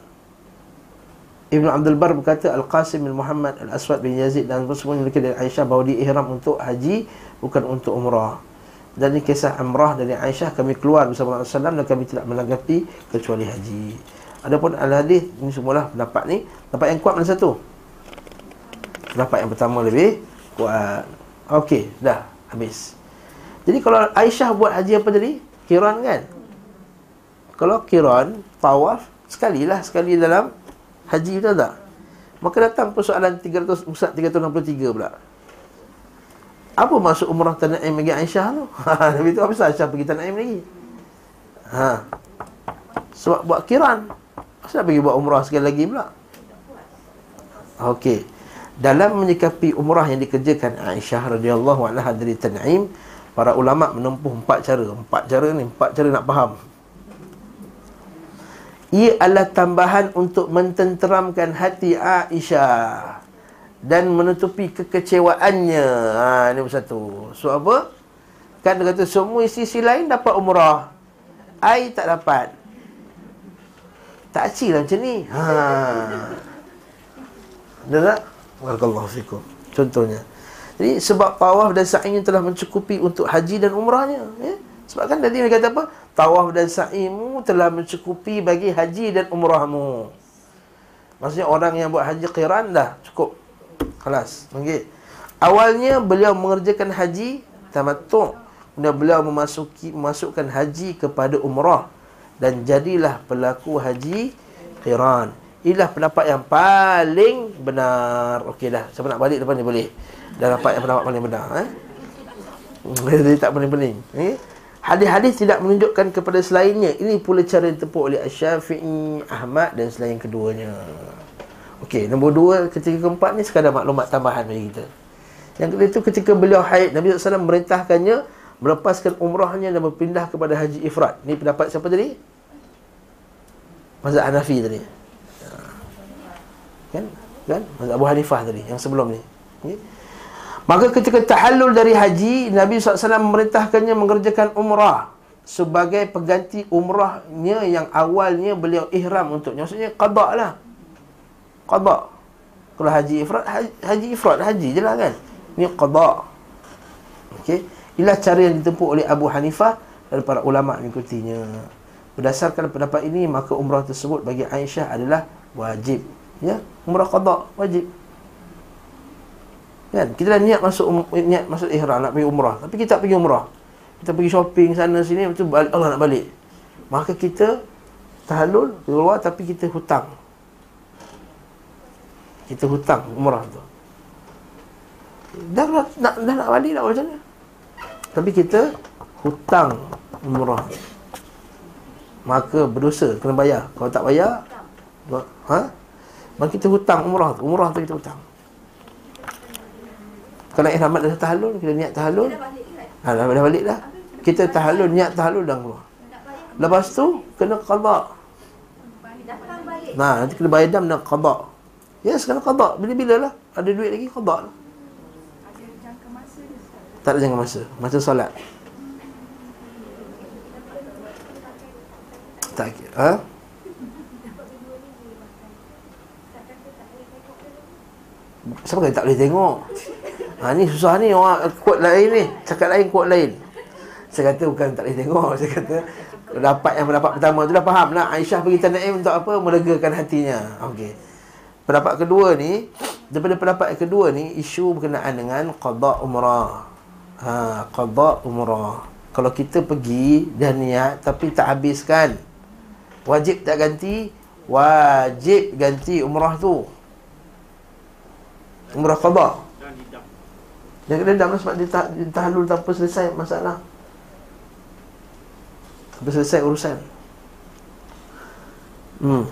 A: Ibn Abdul Bar berkata Al-Qasim bin Muhammad Al-Aswad bin Yazid dan semua mereka dari Aisyah bahawa dia ihram untuk haji bukan untuk umrah. Dan ini kisah umrah dari Aisyah kami keluar bersama Rasulullah dan kami tidak menanggapi kecuali haji. Adapun al-hadis ini semualah pendapat ni, pendapat yang kuat mana satu? Pendapat yang pertama lebih kuat. Okey, dah habis. Jadi kalau Aisyah buat haji apa tadi? Kiran kan? Kalau kiran, tawaf sekalilah sekali dalam haji betul tak? Maka datang persoalan 300 Ustaz 363 pula. Apa maksud umrah Tanaim bagi Aisyah tu? Nabi tu apa Aisyah pergi Tanaim lagi? Ha. Sebab buat kiran. Kenapa pergi buat umrah sekali lagi pula? Okey. Dalam menyikapi umrah yang dikerjakan Aisyah radhiyallahu anha dari Tanaim, para ulama menempuh empat cara. Empat cara ni, empat cara nak faham ia adalah tambahan untuk mententeramkan hati Aisyah dan menutupi kekecewaannya. Ha ini satu. So apa? Kan dia kata semua isi-isi lain dapat umrah. Ai tak dapat. Tak lah macam ni. Ha. Ada tak? Barakallahu fikum. Contohnya. Jadi sebab tawaf dan sa'inya telah mencukupi untuk haji dan umrahnya. Ya? Sebab kan tadi dia kata apa? Tawaf dan sa'imu telah mencukupi bagi haji dan umrahmu. Maksudnya orang yang buat haji qiran dah cukup. Kelas. Okay. Awalnya beliau mengerjakan haji tamattu'. Kemudian beliau memasuki memasukkan haji kepada umrah dan jadilah pelaku haji qiran. Inilah pendapat yang paling benar. Okey dah. Siapa nak balik depan ni boleh. Dah dapat yang pendapat paling benar eh. Jadi tak pening-pening. Eh? Hadis-hadis tidak menunjukkan kepada selainnya. Ini pula cara yang ditempuh oleh Syafi'i, Ahmad dan selain keduanya. Okey, nombor dua, ketika keempat ni sekadar maklumat tambahan bagi kita. Yang kedua itu ketika beliau haid, Nabi SAW merintahkannya melepaskan umrahnya dan berpindah kepada haji ifrat. Ini pendapat siapa tadi? Mazhab Hanafi tadi. Kan? Kan? Mazhab Abu Hanifah tadi yang sebelum ni. Okay? Maka ketika tahallul dari haji Nabi SAW memerintahkannya mengerjakan umrah Sebagai pengganti umrahnya yang awalnya beliau ihram untuknya. Maksudnya qadak lah. Qadak Kalau haji ifrat, haji, haji ifrat, haji je lah kan. Ini qadak Okey. Inilah cara yang ditempuh oleh Abu Hanifah Dan para ulama' mengikutinya. Berdasarkan pendapat ini Maka umrah tersebut bagi Aisyah adalah wajib. Ya, umrah qadak wajib Kan? Kita dah niat masuk um, niat masuk ihram nak pergi umrah, tapi kita tak pergi umrah. Kita pergi shopping sana sini betul Allah nak balik. Maka kita tahallul keluar tapi kita hutang. Kita hutang umrah tu. Dah nak, nak dah nak balik nak macam mana? Tapi kita hutang umrah. Maka berdosa kena bayar. Kalau tak bayar, ha? Maka kita hutang umrah tu. Umrah tu kita hutang. Kalau ihram dah tahallul, kita niat tahallul. Ha, dah, dah balik dah. Kita tahallul, niat tahallul dah keluar. Lepas tu, kena qada. Nah, nanti kena bayar dam dan qada. Ya, yes, kena qada. Bila-bila lah. Ada duit lagi, qada lah. Tak ada jangka masa. Masa solat. Tak kira. Ha? Siapa kata tak boleh tengok? Ha ni susah ni orang kuat lain ni. Cakap lain kuat lain. Saya kata bukan tak boleh tengok. Saya kata dapat yang pendapat pertama tu dah faham lah. Aisyah pergi Tanaim untuk apa? Melegakan hatinya. Okey. Pendapat kedua ni daripada pendapat kedua ni isu berkenaan dengan qada umrah. Ha, qada umrah. Kalau kita pergi dan niat tapi tak habiskan wajib tak ganti? Wajib ganti umrah tu. Umrah qada. Dia kena dam sebab dia tak dia tahlul tanpa selesai masalah. Tanpa selesai urusan. Hmm.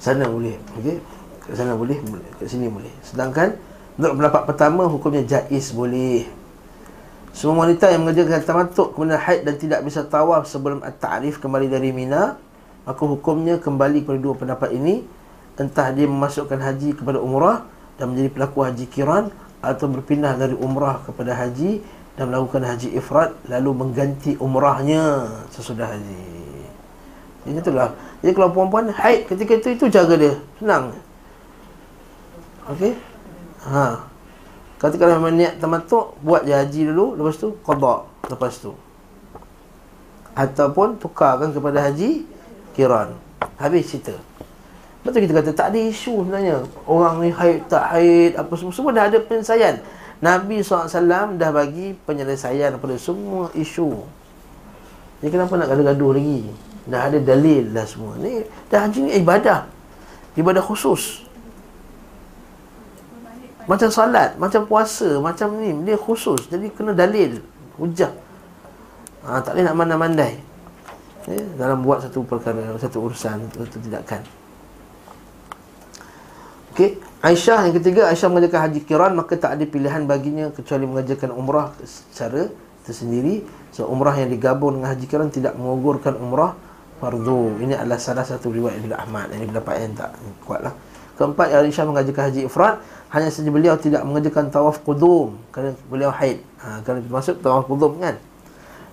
A: Sana boleh Okey Kat sana boleh Kat sini boleh Sedangkan Untuk pendapat pertama Hukumnya jais boleh Semua wanita yang mengerjakan tamatuk Kemudian haid dan tidak bisa tawaf Sebelum at-ta'rif kembali dari Mina Maka hukumnya kembali kepada dua pendapat ini Entah dia memasukkan haji kepada umrah Dan menjadi pelaku haji kiran Atau berpindah dari umrah kepada haji Dan melakukan haji ifrat Lalu mengganti umrahnya Sesudah haji Jadi itulah jadi kalau perempuan haid ketika itu itu cara dia. Senang. Okey. Ha. Ketika memang niat tamatuk, buat je haji dulu, lepas tu qada lepas tu. Ataupun tukarkan kepada haji kiran. Habis cerita. Betul kita kata tak ada isu sebenarnya. Orang ni haid tak haid apa semua semua dah ada penyelesaian. Nabi SAW dah bagi penyelesaian kepada semua isu. Jadi kenapa nak gaduh-gaduh lagi? Dah ada dalil dah semua Ni dah haji ni ibadah Ibadah khusus Macam salat Macam puasa Macam ni Dia khusus Jadi kena dalil Hujah ha, Tak boleh nak mandai-mandai ya, Dalam buat satu perkara Satu urusan Satu tindakan Okey Aisyah yang ketiga Aisyah mengerjakan haji kiran Maka tak ada pilihan baginya Kecuali mengerjakan umrah Secara tersendiri So umrah yang digabung dengan haji kiran Tidak mengugurkan umrah fardu. Ini adalah salah satu riwayat Ibn Ahmad. Ini pendapat yang tak kuatlah. Keempat, Aisyah mengajarkan haji ifrat. Hanya saja beliau tidak mengerjakan tawaf qudum. Kerana beliau haid. Ha, kerana masuk tawaf qudum kan.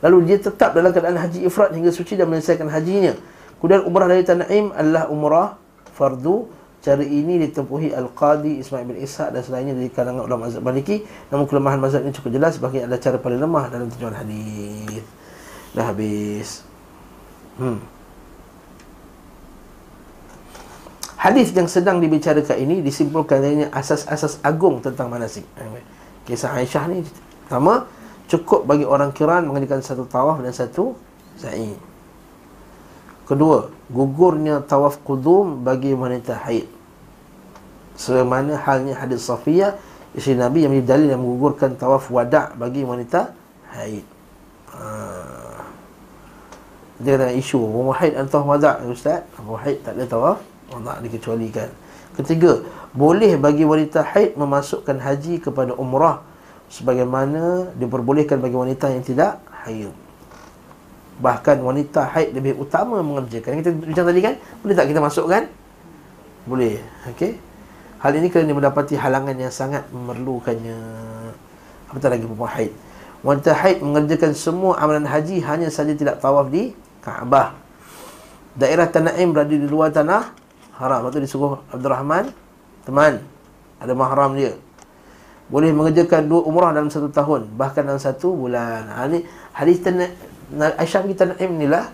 A: Lalu dia tetap dalam keadaan haji ifrat hingga suci dan menyelesaikan hajinya. Kemudian umrah dari Tana'im adalah umrah fardu. Cara ini ditempuhi Al-Qadi Ismail bin Ishaq dan selainnya dari kalangan ulama mazhab Maliki. Namun kelemahan mazhab ini cukup jelas sebagai adalah cara paling lemah dalam tujuan hadis. Dah habis. Hmm. Hadis yang sedang dibicarakan ini disimpulkan darinya asas-asas agung tentang manasik. Kisah Aisyah ni pertama cukup bagi orang kiran mengerjakan satu tawaf dan satu sa'i. Kedua, gugurnya tawaf qudum bagi wanita haid. Semana halnya hadis Safiyah isteri Nabi yang menjadi dalil yang menggugurkan tawaf wada' bagi wanita haid. Ha. Dia ada isu, orang haid atau wada' Ustaz? Orang haid tak ada tawaf Allah dikecualikan Ketiga Boleh bagi wanita haid memasukkan haji kepada umrah Sebagaimana diperbolehkan bagi wanita yang tidak haid Bahkan wanita haid lebih utama mengerjakan Kita bincang tadi kan Boleh tak kita masukkan? Boleh Okey Hal ini kerana mendapati halangan yang sangat memerlukannya Apatah lagi perempuan haid Wanita haid mengerjakan semua amalan haji Hanya saja tidak tawaf di Kaabah Daerah Tanaim berada di luar tanah haram. Lepas tu disuruh Abdul Rahman teman ada mahram dia. Boleh mengerjakan dua umrah dalam satu tahun, bahkan dalam satu bulan. Ha, ini hadis Aisyah kita Naim inilah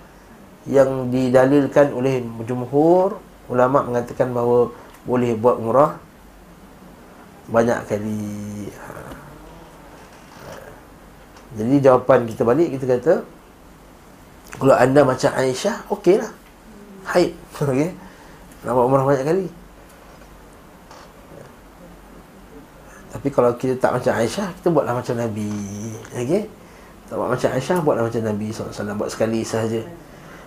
A: yang didalilkan oleh jumhur ulama mengatakan bahawa boleh buat umrah banyak kali. Ha. Jadi jawapan kita balik kita kata kalau anda macam Aisyah okeylah. Haid. Okey. Nak buat umrah banyak kali Tapi kalau kita tak macam Aisyah Kita buatlah macam Nabi. Okay? Tak buat macam Aisyah Buatlah macam Nabi SAW Buat sekali sahaja.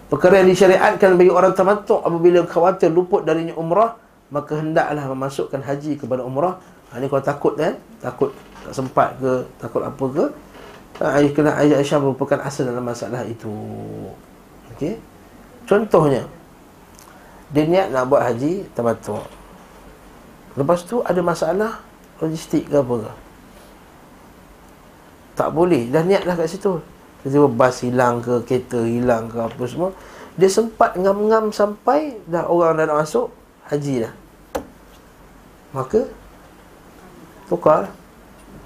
A: Perkara yang disyariatkan bagi orang tamatuk Apabila khawatir luput darinya umrah Maka hendaklah memasukkan haji kepada umrah. Ha, Ini kalau takut kan Takut tak sempat ke Takut apa ke? Ha, Aisyah, Aisyah merupakan asal dalam masalah itu. Okey? Contohnya dia niat nak buat haji tamattu. Lepas tu ada masalah logistik ke apa ke? Tak boleh, dah niatlah kat situ. Tiba-tiba bas hilang ke, kereta hilang ke apa semua. Dia sempat ngam-ngam sampai dah orang dah nak masuk haji dah. Maka tukar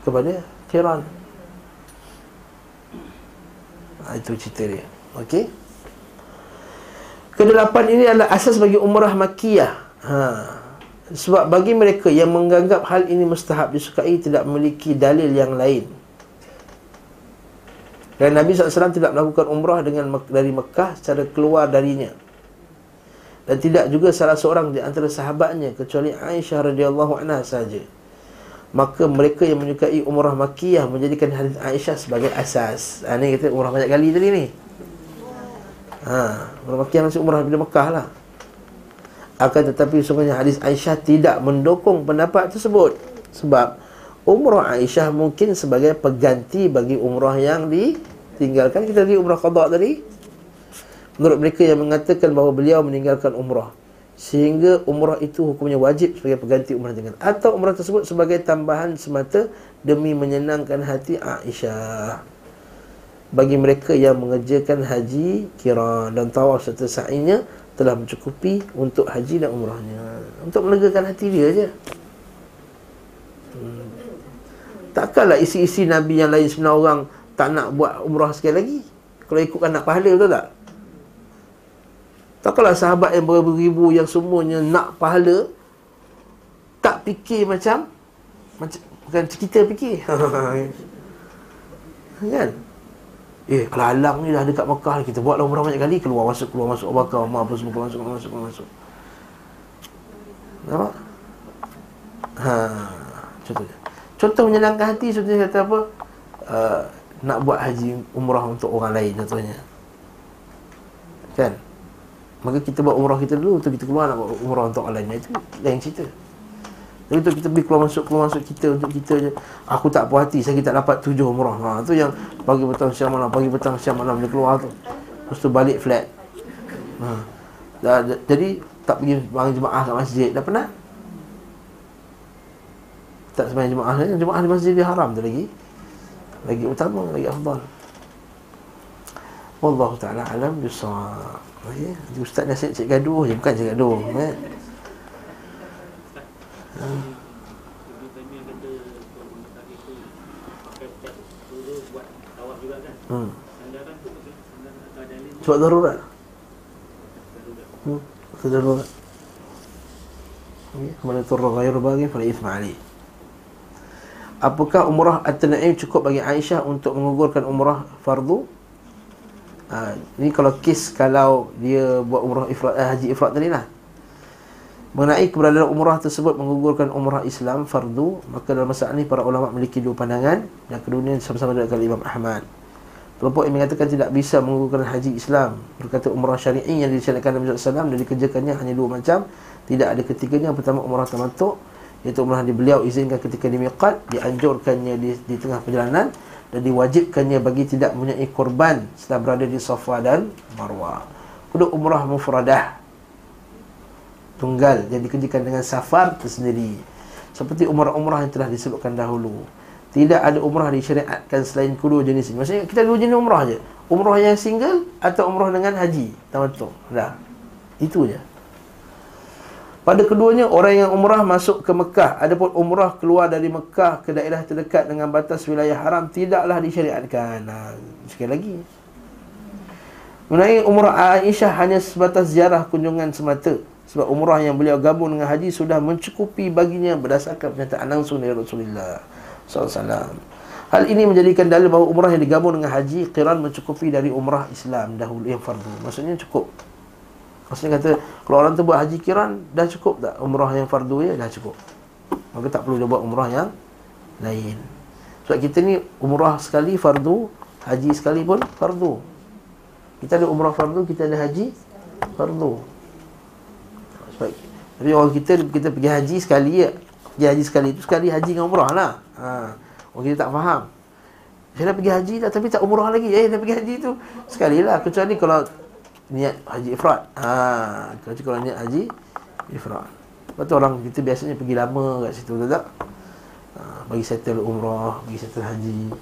A: kepada kiran. Ha, itu cerita dia. Okey. Kedelapan ini adalah asas bagi umrah makiyah. Ha. Sebab bagi mereka yang menganggap hal ini mustahab disukai tidak memiliki dalil yang lain. Dan Nabi SAW tidak melakukan umrah dengan dari Mekah secara keluar darinya. Dan tidak juga salah seorang di antara sahabatnya kecuali Aisyah radhiyallahu anha saja. Maka mereka yang menyukai umrah makiyah menjadikan hadis Aisyah sebagai asas. Ha, ni kita umrah banyak kali tadi ni. Ha, umrah makiyah masuk umrah bila Mekah lah. Akan tetapi sungguhnya hadis Aisyah tidak mendukung pendapat tersebut. Sebab umrah Aisyah mungkin sebagai pengganti bagi umrah yang ditinggalkan. Kita tadi umrah qadha tadi. Menurut mereka yang mengatakan bahawa beliau meninggalkan umrah Sehingga umrah itu hukumnya wajib sebagai pengganti umrah dengan Atau umrah tersebut sebagai tambahan semata Demi menyenangkan hati Aisyah Bagi mereka yang mengerjakan haji kira dan tawaf serta sa'inya Telah mencukupi untuk haji dan umrahnya Untuk melegakan hati dia je hmm. Takkanlah isi-isi Nabi yang lain sebenarnya orang Tak nak buat umrah sekali lagi Kalau ikutkan nak pahala betul tak? Takkanlah sahabat yang beribu-ribu yang semuanya nak pahala tak fikir macam macam bukan kita fikir. kan? Eh, kalau alang ni dah dekat Mekah kita buatlah umrah banyak kali keluar masuk keluar masuk bakar rumah apa semua keluar masuk keluar masuk keluar masuk. Nampak? Ha, contohnya. Contoh menyenangkan hati contohnya kata apa? Uh, nak buat haji umrah untuk orang lain contohnya. Kan? Maka kita buat umrah kita dulu Untuk kita keluar nak buat umrah untuk orang lain Itu lain cerita Jadi tu kita pergi keluar masuk Keluar masuk kita untuk kita je. Aku tak puas hati Saya tak dapat tujuh umrah. Ha, Itu yang pagi petang siang malam Pagi petang siang malam Dia keluar tu. Lepas tu balik flat. Ha. Dah, Jadi tak pergi bangun jemaah kat masjid. Dah pernah? Tak sembahyang jemaah. Jemaah di masjid dia haram tu lagi. Lagi utama Lagi afdal. Wallahu ta'ala alam bisawab. Okey, ustaz nasihat cik gaduh je bukan cik gaduh, eh. Hmm. Sebab darurat. Hmm. Darurat. Okay. Mana turra ghair bagi fala ithma ali. Apakah umrah at-Tanaim cukup bagi Aisyah untuk mengugurkan umrah fardu? ha, Ini kalau kes kalau dia buat umrah ifrat, eh, haji ifrat tadi lah Mengenai keberadaan umrah tersebut menggugurkan umrah Islam fardu Maka dalam masalah ini para ulama memiliki dua pandangan. Dan keduanya sama-sama dengan Imam Ahmad. Kelompok yang mengatakan tidak bisa menggugurkan haji Islam Berkata umrah syari'i yang disyariatkan Nabi SAW Dan dikerjakannya hanya dua macam. Tidak ada ketiganya Pertama umrah tamatuk Iaitu umrah di beliau izinkan ketika di miqat Dianjurkannya di, di tengah perjalanan dan diwajibkannya bagi tidak mempunyai korban setelah berada di Safa dan Marwah. Kedua umrah mufradah tunggal yang dikerjakan dengan safar tersendiri. Seperti umrah-umrah yang telah disebutkan dahulu. Tidak ada umrah disyariatkan selain kedua jenis ini. Maksudnya kita dua jenis umrah je. Umrah yang single atau umrah dengan haji. Tamattu. Dah. Itu je. Pada keduanya orang yang umrah masuk ke Mekah Adapun umrah keluar dari Mekah ke daerah terdekat dengan batas wilayah haram Tidaklah disyariatkan nah, Sekali lagi Mengenai umrah Aisyah hanya sebatas ziarah kunjungan semata Sebab umrah yang beliau gabung dengan haji Sudah mencukupi baginya berdasarkan pernyataan langsung dari Rasulullah SAW Hal ini menjadikan dalil bahawa umrah yang digabung dengan haji Qiran mencukupi dari umrah Islam dahulu yang fardu. Maksudnya cukup. Maksudnya kata Kalau orang tu buat haji kiran Dah cukup tak? Umrah yang fardu ya Dah cukup. Maka tak perlu dia buat umrah yang Lain. Sebab kita ni umrah sekali fardu Haji sekali pun fardu. Kita ada umrah fardu Kita ada haji fardu Sebab Tapi orang kita Kita pergi haji sekali ya Pergi haji sekali tu Sekali haji dengan umrah lah ha. Orang kita tak faham Saya dah pergi haji tak Tapi tak umrah lagi Eh dah pergi haji tu Sekali lah Kecuali kalau niat haji ifrat. Ha, kalau kalau niat haji ifrat. Betul orang kita biasanya pergi lama kat situ tak? Ha, bagi settle umrah, bagi settle haji.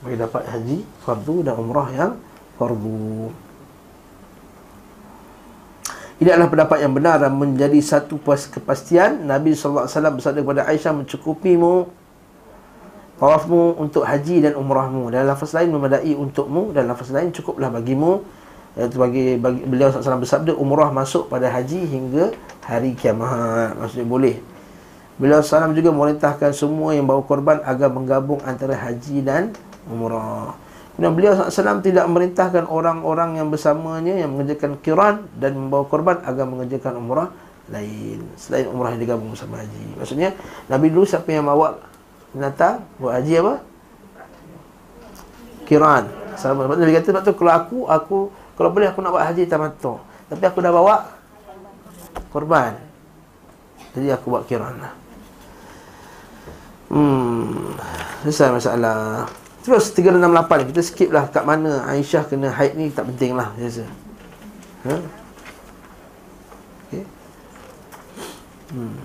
A: Bagi dapat haji fardu dan umrah yang fardu. Ini adalah pendapat yang benar dan menjadi satu puas kepastian Nabi SAW bersabda kepada Aisyah mencukupimu tawafmu untuk haji dan umrahmu dan lafaz lain memadai untukmu dan lafaz lain cukuplah bagimu Itu bagi, bagi beliau SAW bersabda umrah masuk pada haji hingga hari kiamat. Maksudnya boleh. Beliau SAW juga merintahkan semua yang bawa korban agar menggabung antara haji dan umrah. Dan beliau SAW tidak merintahkan orang-orang yang bersamanya yang mengerjakan kiran dan membawa korban agar mengerjakan umrah lain. Selain umrah yang digabung bersama haji. Maksudnya, Nabi dulu siapa yang bawa binatang buat haji apa? Kiran. Sama. Nabi kata sebab tu kalau aku, aku kalau boleh aku nak buat haji tamattu. Tapi aku dah bawa korban. Jadi aku buat kiran lah. Hmm. Selesai masalah. Terus 368 kita skip lah kat mana Aisyah kena haid ni tak penting lah biasa. Ha? Okay. Hmm.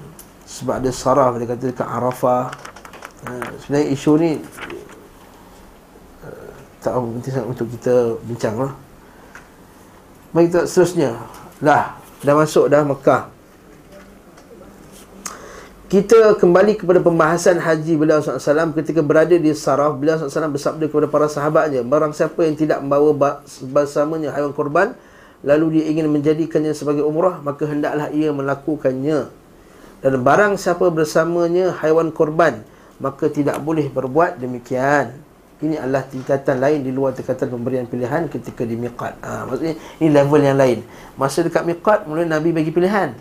A: Sebab ada sarah dia kata dekat Arafah. Ha. Sebenarnya isu ni uh, tak penting sangat untuk kita bincang lah. Mari kita seterusnya Lah Dah masuk dah Mekah kita kembali kepada pembahasan haji beliau SAW ketika berada di Saraf beliau SAW bersabda kepada para sahabatnya barang siapa yang tidak membawa bersamanya haiwan korban lalu dia ingin menjadikannya sebagai umrah maka hendaklah ia melakukannya dan barang siapa bersamanya haiwan korban maka tidak boleh berbuat demikian ini adalah tingkatan lain di luar tingkatan pemberian pilihan ketika di miqat. Ha, maksudnya ini level yang lain. Masa dekat miqat mula Nabi bagi pilihan.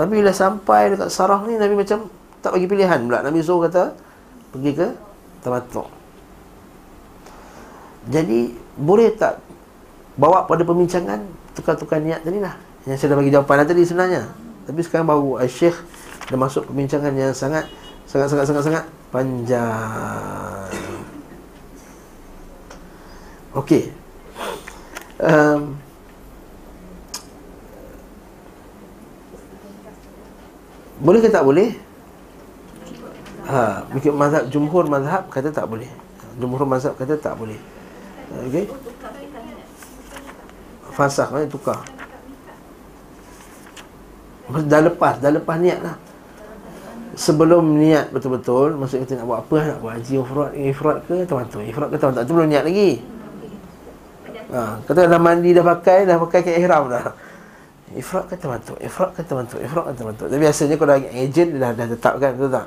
A: Tapi bila sampai dekat sarah ni Nabi macam tak bagi pilihan pula. Nabi suruh kata pergi ke tamattu. Jadi boleh tak bawa pada pembincangan tukar-tukar niat tadi lah. Yang saya dah bagi jawapan tadi sebenarnya. Tapi sekarang baru Syekh dah masuk pembincangan yang sangat sangat sangat sangat sangat panjang. Okey. Um, boleh ke tak boleh? Ha, mungkin mazhab jumhur mazhab kata tak boleh. Jumhur mazhab kata tak boleh. Okey. Fasah kan tukar. Dah lepas, dah lepas niat lah Sebelum niat betul-betul Maksudnya kita nak buat apa Nak buat haji ifrat, ifrat ke Teman-teman Ifrat ke teman-teman Itu belum niat lagi Ha, kata dah mandi dah pakai dah pakai ke ihram dah. Ifrat kata mantuk, ifrat kata mantuk, ifrat kata mantuk. Tapi biasanya kalau agent dia dah dah tetapkan betul tak?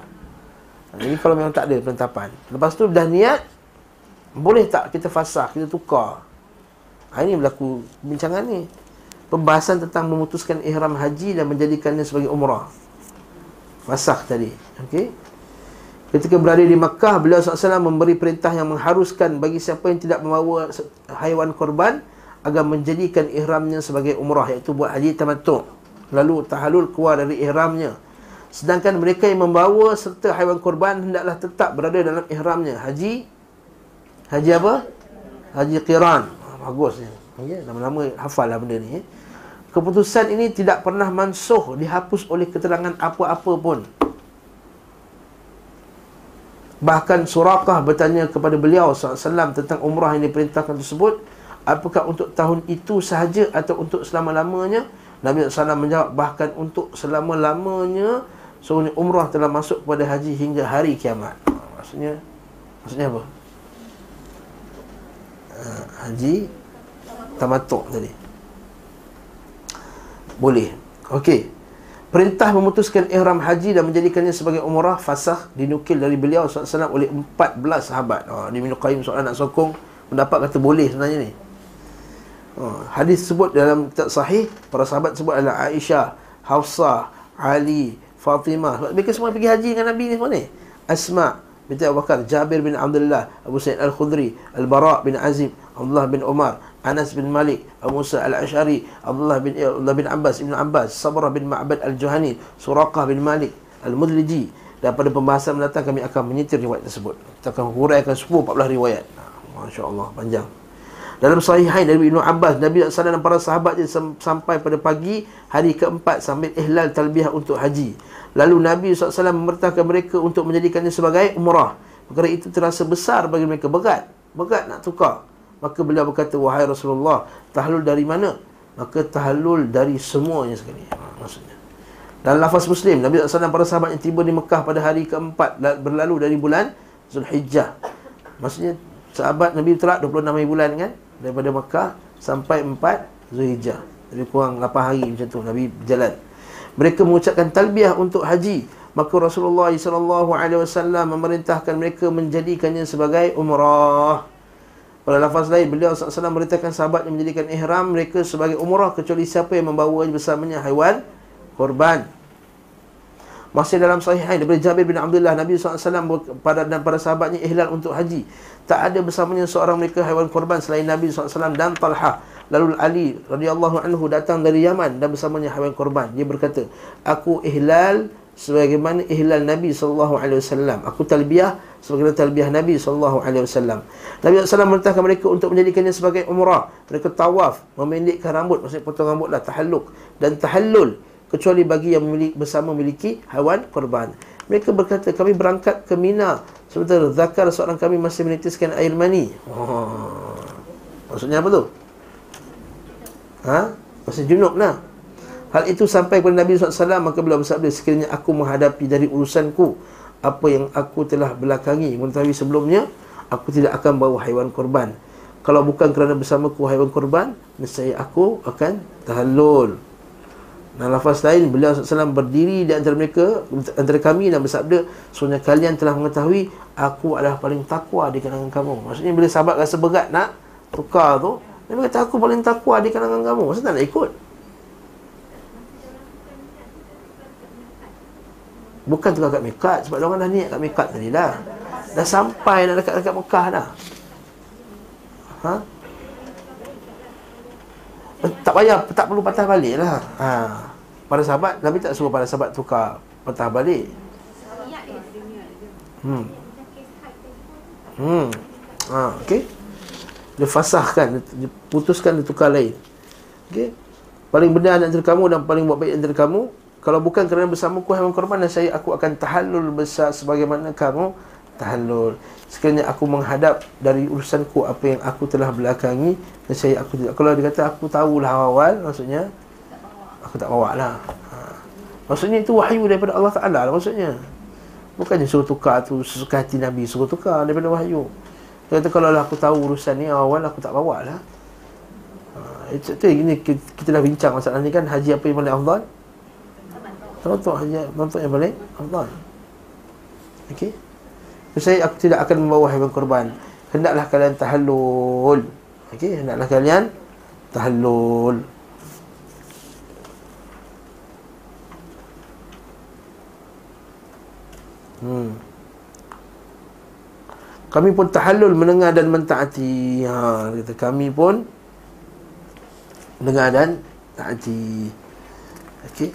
A: Ini kalau memang tak ada penetapan. Lepas tu dah niat boleh tak kita fasah, kita tukar. Ha, ini berlaku bincangan ni. Pembahasan tentang memutuskan ihram haji dan menjadikannya sebagai umrah. Fasah tadi. Okey. Ketika berada di Makkah, beliau SAW memberi perintah yang mengharuskan bagi siapa yang tidak membawa haiwan korban agar menjadikan ihramnya sebagai umrah iaitu buat haji tamattu. Lalu tahalul keluar dari ihramnya. Sedangkan mereka yang membawa serta haiwan korban hendaklah tetap berada dalam ihramnya. Haji Haji apa? Haji Qiran. Ah, bagus ni. Okay, lama-lama hafal lah benda ni. Eh. Keputusan ini tidak pernah mansuh, dihapus oleh keterangan apa-apa pun. Bahkan Surakah bertanya kepada beliau SAW tentang umrah yang diperintahkan tersebut Apakah untuk tahun itu sahaja atau untuk selama-lamanya Nabi SAW menjawab bahkan untuk selama-lamanya Sebenarnya umrah telah masuk kepada haji hingga hari kiamat Maksudnya Maksudnya apa? Uh, haji Tamatuk tadi Boleh Okey Perintah memutuskan ihram haji dan menjadikannya sebagai umrah fasah dinukil dari beliau SAW oleh 14 sahabat. Oh, di Ibn Qayyim soalan nak sokong mendapat kata boleh sebenarnya ni. Oh, hadis sebut dalam kitab sahih para sahabat sebut adalah Aisyah, Hafsah, Ali, Fatimah. Mereka semua pergi haji dengan Nabi ni semua ni. Asma binti Abu Bakar, Jabir bin Abdullah, Abu Sa'id Al-Khudri, Al-Bara' bin Azib, Abdullah bin Umar, Anas bin Malik, Abu Musa Al-Ash'ari, Abdullah bin Abdullah bin Abbas, Ibn Abbas, Sabrah bin Ma'bad Al-Juhani, Suraqah bin Malik, Al-Mudliji. Daripada pembahasan mendatang kami akan menyitir riwayat tersebut. Kita akan huraikan 10 14 riwayat. Masya-Allah panjang. Dalam sahihain dari Ibn Abbas, Nabi SAW dan para sahabat sampai pada pagi hari keempat sambil ihlal talbiyah untuk haji. Lalu Nabi SAW memerintahkan mereka untuk menjadikannya sebagai umrah. Perkara itu terasa besar bagi mereka. Berat. Berat nak tukar. Maka beliau berkata, Wahai Rasulullah, tahlul dari mana? Maka tahlul dari semuanya sekali. Ha, maksudnya. Dalam lafaz Muslim, Nabi SAW para sahabat yang tiba di Mekah pada hari keempat berlalu dari bulan Zulhijjah. Maksudnya, sahabat Nabi telah 26 hari bulan kan? Daripada Mekah sampai 4 Zulhijjah. Lebih kurang 8 hari macam tu Nabi berjalan. Mereka mengucapkan talbiyah untuk haji. Maka Rasulullah SAW memerintahkan mereka menjadikannya sebagai umrah. Pada lafaz lain, beliau SAW merintahkan sahabat yang menjadikan ihram mereka sebagai umrah kecuali siapa yang membawa bersamanya haiwan korban. Masih dalam sahihain daripada Jabir bin Abdullah Nabi SAW pada, dan para sahabatnya ihlal untuk haji. Tak ada bersamanya seorang mereka haiwan korban selain Nabi SAW dan Talha. Lalu Ali radhiyallahu anhu datang dari Yaman dan bersamanya haiwan korban Dia berkata Aku ihlal sebagaimana ihlal Nabi SAW Aku talbiyah sebagaimana talbiyah Nabi SAW Nabi SAW merintahkan mereka untuk menjadikannya sebagai umrah. Mereka tawaf, memendekkan rambut Maksudnya potong rambut lah, tahalluk Dan tahallul kecuali bagi yang memiliki, bersama memiliki haiwan korban. Mereka berkata, kami berangkat ke Mina sementara zakar seorang kami masih menitiskan air mani. Oh. Maksudnya apa tu? Ha? Masih junub lah. Hal itu sampai kepada Nabi SAW maka beliau bersabda sekiranya aku menghadapi dari urusanku apa yang aku telah belakangi mengetahui sebelumnya aku tidak akan bawa haiwan korban. Kalau bukan kerana bersamaku haiwan korban, nescaya aku akan tahallul. Dan lafaz lain beliau SAW berdiri di antara mereka Antara kami dan bersabda Sebenarnya kalian telah mengetahui Aku adalah paling takwa di kalangan kamu. Maksudnya bila sahabat rasa berat nak Tukar tu Dia kata aku paling takwa di kalangan kamu. Maksudnya tak nak ikut? Bukan tukar kat Mekat Sebab orang dah niat kat Mekat tadi dah. Dah sampai dah dekat-dekat Mekah dah. Ha? Tak payah tak perlu patah balik lah. Ha. para sahabat Nabi tak suruh para sahabat tukar patah balik. Hmm. Hmm. Ha, okay dia fasahkan dia putuskan dia tukar lain. Okay paling benar antara kamu dan paling buat baik antara kamu kalau bukan kerana bersama ku hewan korban dan saya aku akan tahallul besar sebagaimana kamu tahallul sekiranya aku menghadap dari urusanku apa yang aku telah belakangi dan saya aku tidak. Kalau dia kata aku tahulah awal maksudnya aku tak bawa lah. Ha. maksudnya itu wahyu daripada Allah Ta'ala lah maksudnya. Bukannya suruh tukar tu sesuka hati Nabi suruh tukar daripada wahyu. Dia kata kalau aku tahu urusan ni awal aku tak bawa lah. Ha. itu, itu ini kita dah bincang masalah ni kan haji apa yang paling afdal? Tonton haji tonton yang paling afdal. Okey saya aku tidak akan membawa haiwan korban. Hendaklah kalian tahallul. Okey, hendaklah kalian tahallul. Hmm. Kami pun tahallul mendengar dan mentaati. Ha, kata kami pun mendengar dan taati. Okey.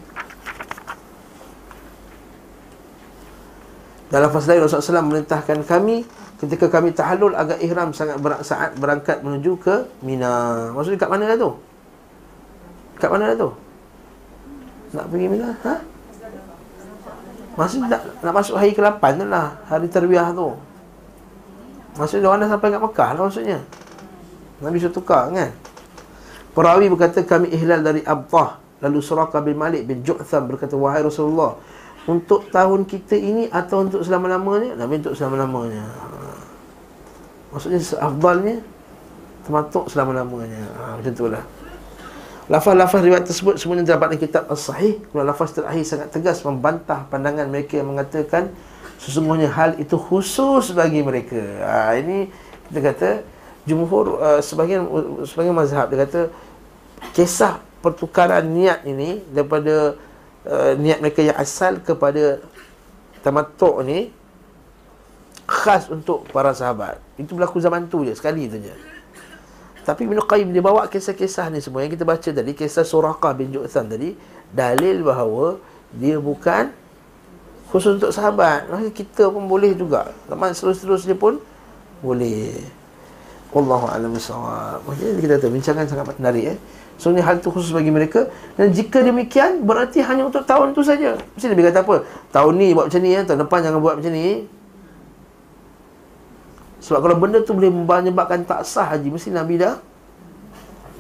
A: Dalam fasa lain Rasulullah SAW memerintahkan kami Ketika kami tahallul agak ihram sangat ber- saat berangkat menuju ke Mina Maksudnya kat mana lah tu? Kat mana lah tu? Nak pergi Mina? Ha? Maksudnya nak, nak masuk hari ke-8 tu lah Hari terbiah tu Maksudnya orang dah sampai kat Mekah lah maksudnya Nabi suruh tukar kan Perawi berkata kami ihlal dari Abtah Lalu Suraka bin Malik bin Ju'tham berkata Wahai Rasulullah untuk tahun kita ini atau untuk selama-lamanya? Nabi untuk selama-lamanya. Maksudnya seafdalnya termasuk selama-lamanya. Ha, macam itulah. Lafaz-lafaz riwayat tersebut semuanya terdapat di kitab As-Sahih. Kalau lafaz terakhir sangat tegas membantah pandangan mereka yang mengatakan sesungguhnya hal itu khusus bagi mereka. Ha, ini kita kata jumhur uh, sebagian sebagian mazhab dia kata kisah pertukaran niat ini daripada uh, niat mereka yang asal kepada tamatuk ni khas untuk para sahabat. Itu berlaku zaman tu je, sekali tu je. Tapi Ibn Qayyim dia bawa kisah-kisah ni semua yang kita baca tadi, kisah Suraqah bin Ju'tham tadi, dalil bahawa dia bukan khusus untuk sahabat. Maksudnya kita pun boleh juga. Zaman seterus-terusnya pun boleh. Wallahu a'lam bishawab. Maksudnya kita tahu bincangan sangat menarik eh. Sebenarnya hal itu khusus bagi mereka. Dan jika demikian Berarti hanya untuk tahun itu saja. Mesti Nabi kata apa? Tahun ni buat macam ni ya. Tahun depan jangan buat macam ni. Sebab kalau benda tu boleh menyebabkan tak sah haji Mesti Nabi dah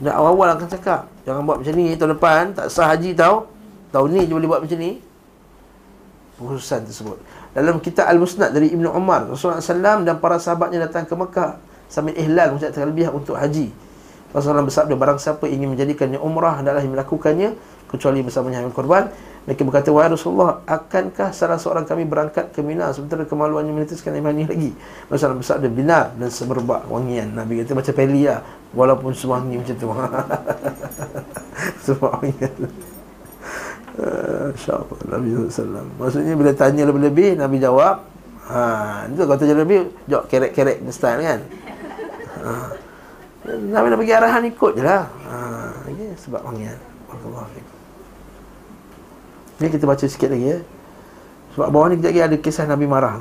A: Dah awal-awal akan cakap Jangan buat macam ni tahun depan. Tak sah haji tau. Tahun ni je boleh buat macam ni. Khususan tersebut. Dalam kitab Al-Musnad dari Ibn Umar Rasulullah SAW dan para sahabatnya datang ke Mekah Sambil ihlal Mengucapkan terlebih untuk haji Rasulullah bersabda barang siapa ingin menjadikannya umrah adalah melakukannya kecuali bersama hewan korban. Mereka berkata wahai Rasulullah akankah salah seorang kami berangkat ke Mina sementara kemaluannya menitiskan air mani lagi Rasulullah bersabda benar dan semerbak wangian. Nabi kata macam pelia walaupun sewangi macam tu. Sebab wangian InsyaAllah Nabi SAW Maksudnya bila tanya lebih-lebih Nabi jawab ha, Itu kalau tanya lebih Jawab kerek-kerek style kan? Ha. Nabi nak bagi arahan ikut je lah. Ha, okay, Sebab wangian Ini kita baca sikit lagi ya. Sebab bawah ni kejap lagi ada kisah Nabi marah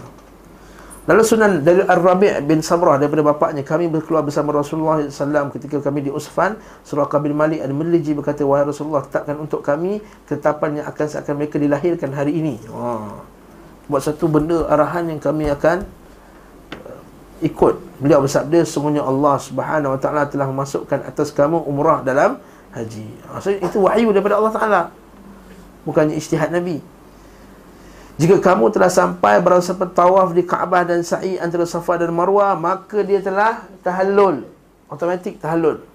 A: Lalu sunan dari Ar-Rabi' bin Samrah daripada bapaknya kami berkeluar bersama Rasulullah SAW ketika kami di Usfan Surah bin Malik dan Meliji berkata wahai Rasulullah tetapkan untuk kami ketetapan yang akan seakan mereka dilahirkan hari ini. Ha. Buat satu benda arahan yang kami akan ikut. Beliau bersabda semuanya Allah Subhanahu Wa Taala telah memasukkan atas kamu umrah dalam haji. Maksudnya itu wahyu daripada Allah Taala. Bukannya ijtihad Nabi. Jika kamu telah sampai berasa tawaf di Kaabah dan sa'i antara Safa dan Marwah, maka dia telah tahallul. Automatik tahallul.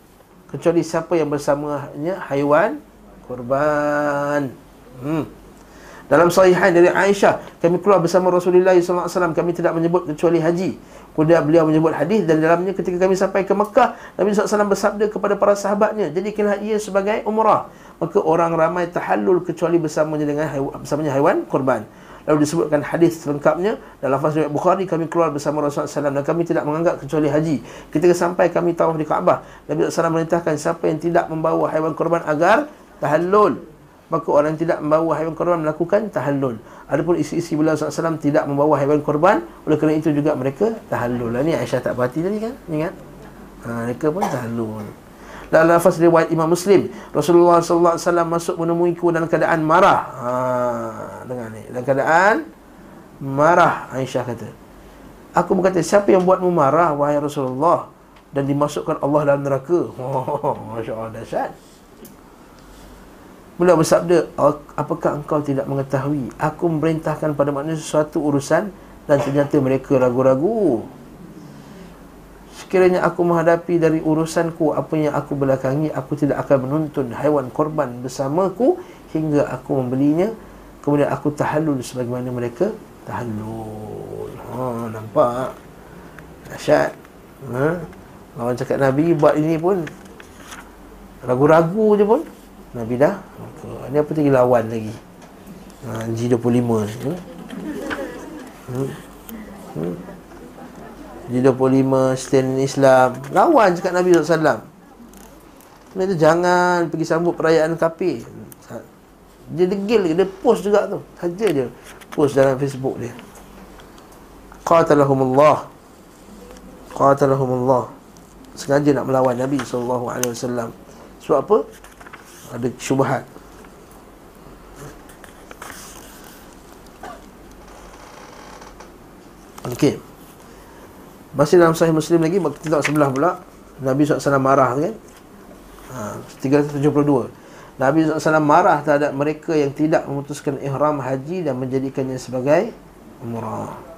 A: Kecuali siapa yang bersamanya haiwan kurban. Hmm. Dalam sahihain dari Aisyah, kami keluar bersama Rasulullah SAW, kami tidak menyebut kecuali haji. Kemudian beliau menyebut hadis dan dalamnya ketika kami sampai ke Mekah, Nabi SAW bersabda kepada para sahabatnya, jadikanlah ia sebagai umrah. Maka orang ramai tahallul kecuali bersamanya dengan haiwan, bersamanya haiwan kurban. Lalu disebutkan hadis selengkapnya dalam lafaz riwayat Bukhari kami keluar bersama Rasulullah SAW dan kami tidak menganggap kecuali haji. Ketika sampai kami tawaf di Kaabah, Nabi SAW merintahkan siapa yang tidak membawa haiwan korban agar tahallul. Maka orang tidak membawa haiwan korban melakukan tahallul. Adapun isi-isi beliau SAW tidak membawa haiwan korban, oleh kerana itu juga mereka tahallul. Ini Aisyah tak berhati tadi kan? Ingat? Ha, mereka pun tahallul. Dalam lafaz riwayat Imam Muslim, Rasulullah wasallam masuk menemuiku dalam keadaan marah. Ha, dengar ni. Dalam keadaan marah Aisyah kata. Aku berkata, siapa yang buatmu marah wahai Rasulullah dan dimasukkan Allah dalam neraka? Oh, Masya-Allah dahsyat. Beliau bersabda, apakah engkau tidak mengetahui aku memerintahkan pada manusia sesuatu urusan dan ternyata mereka ragu-ragu. Sekiranya aku menghadapi dari urusanku apa yang aku belakangi Aku tidak akan menuntun haiwan korban bersamaku Hingga aku membelinya Kemudian aku tahallul sebagaimana mereka tahallul Ha, nampak? Asyad ha? Lawan cakap Nabi buat ini pun Ragu-ragu je pun Nabi dah? Ini apa tinggi lawan lagi? Ha, G25 ni hmm? Hmm? Hmm? G25 stand Islam. Lawan cakap Nabi SAW Dia kata jangan pergi sambut perayaan kafir. Dia degil Dia post juga tu. Saja dia Post dalam Facebook dia. Qatalahumullah. Qatalahumullah. Sengaja nak melawan Nabi SAW Sebab apa? Ada syubahat Okay masih dalam sahih Muslim lagi Kita tengok sebelah pula Nabi SAW marah kan? Ha, 372 Nabi SAW marah terhadap mereka yang tidak memutuskan ihram haji Dan menjadikannya sebagai umrah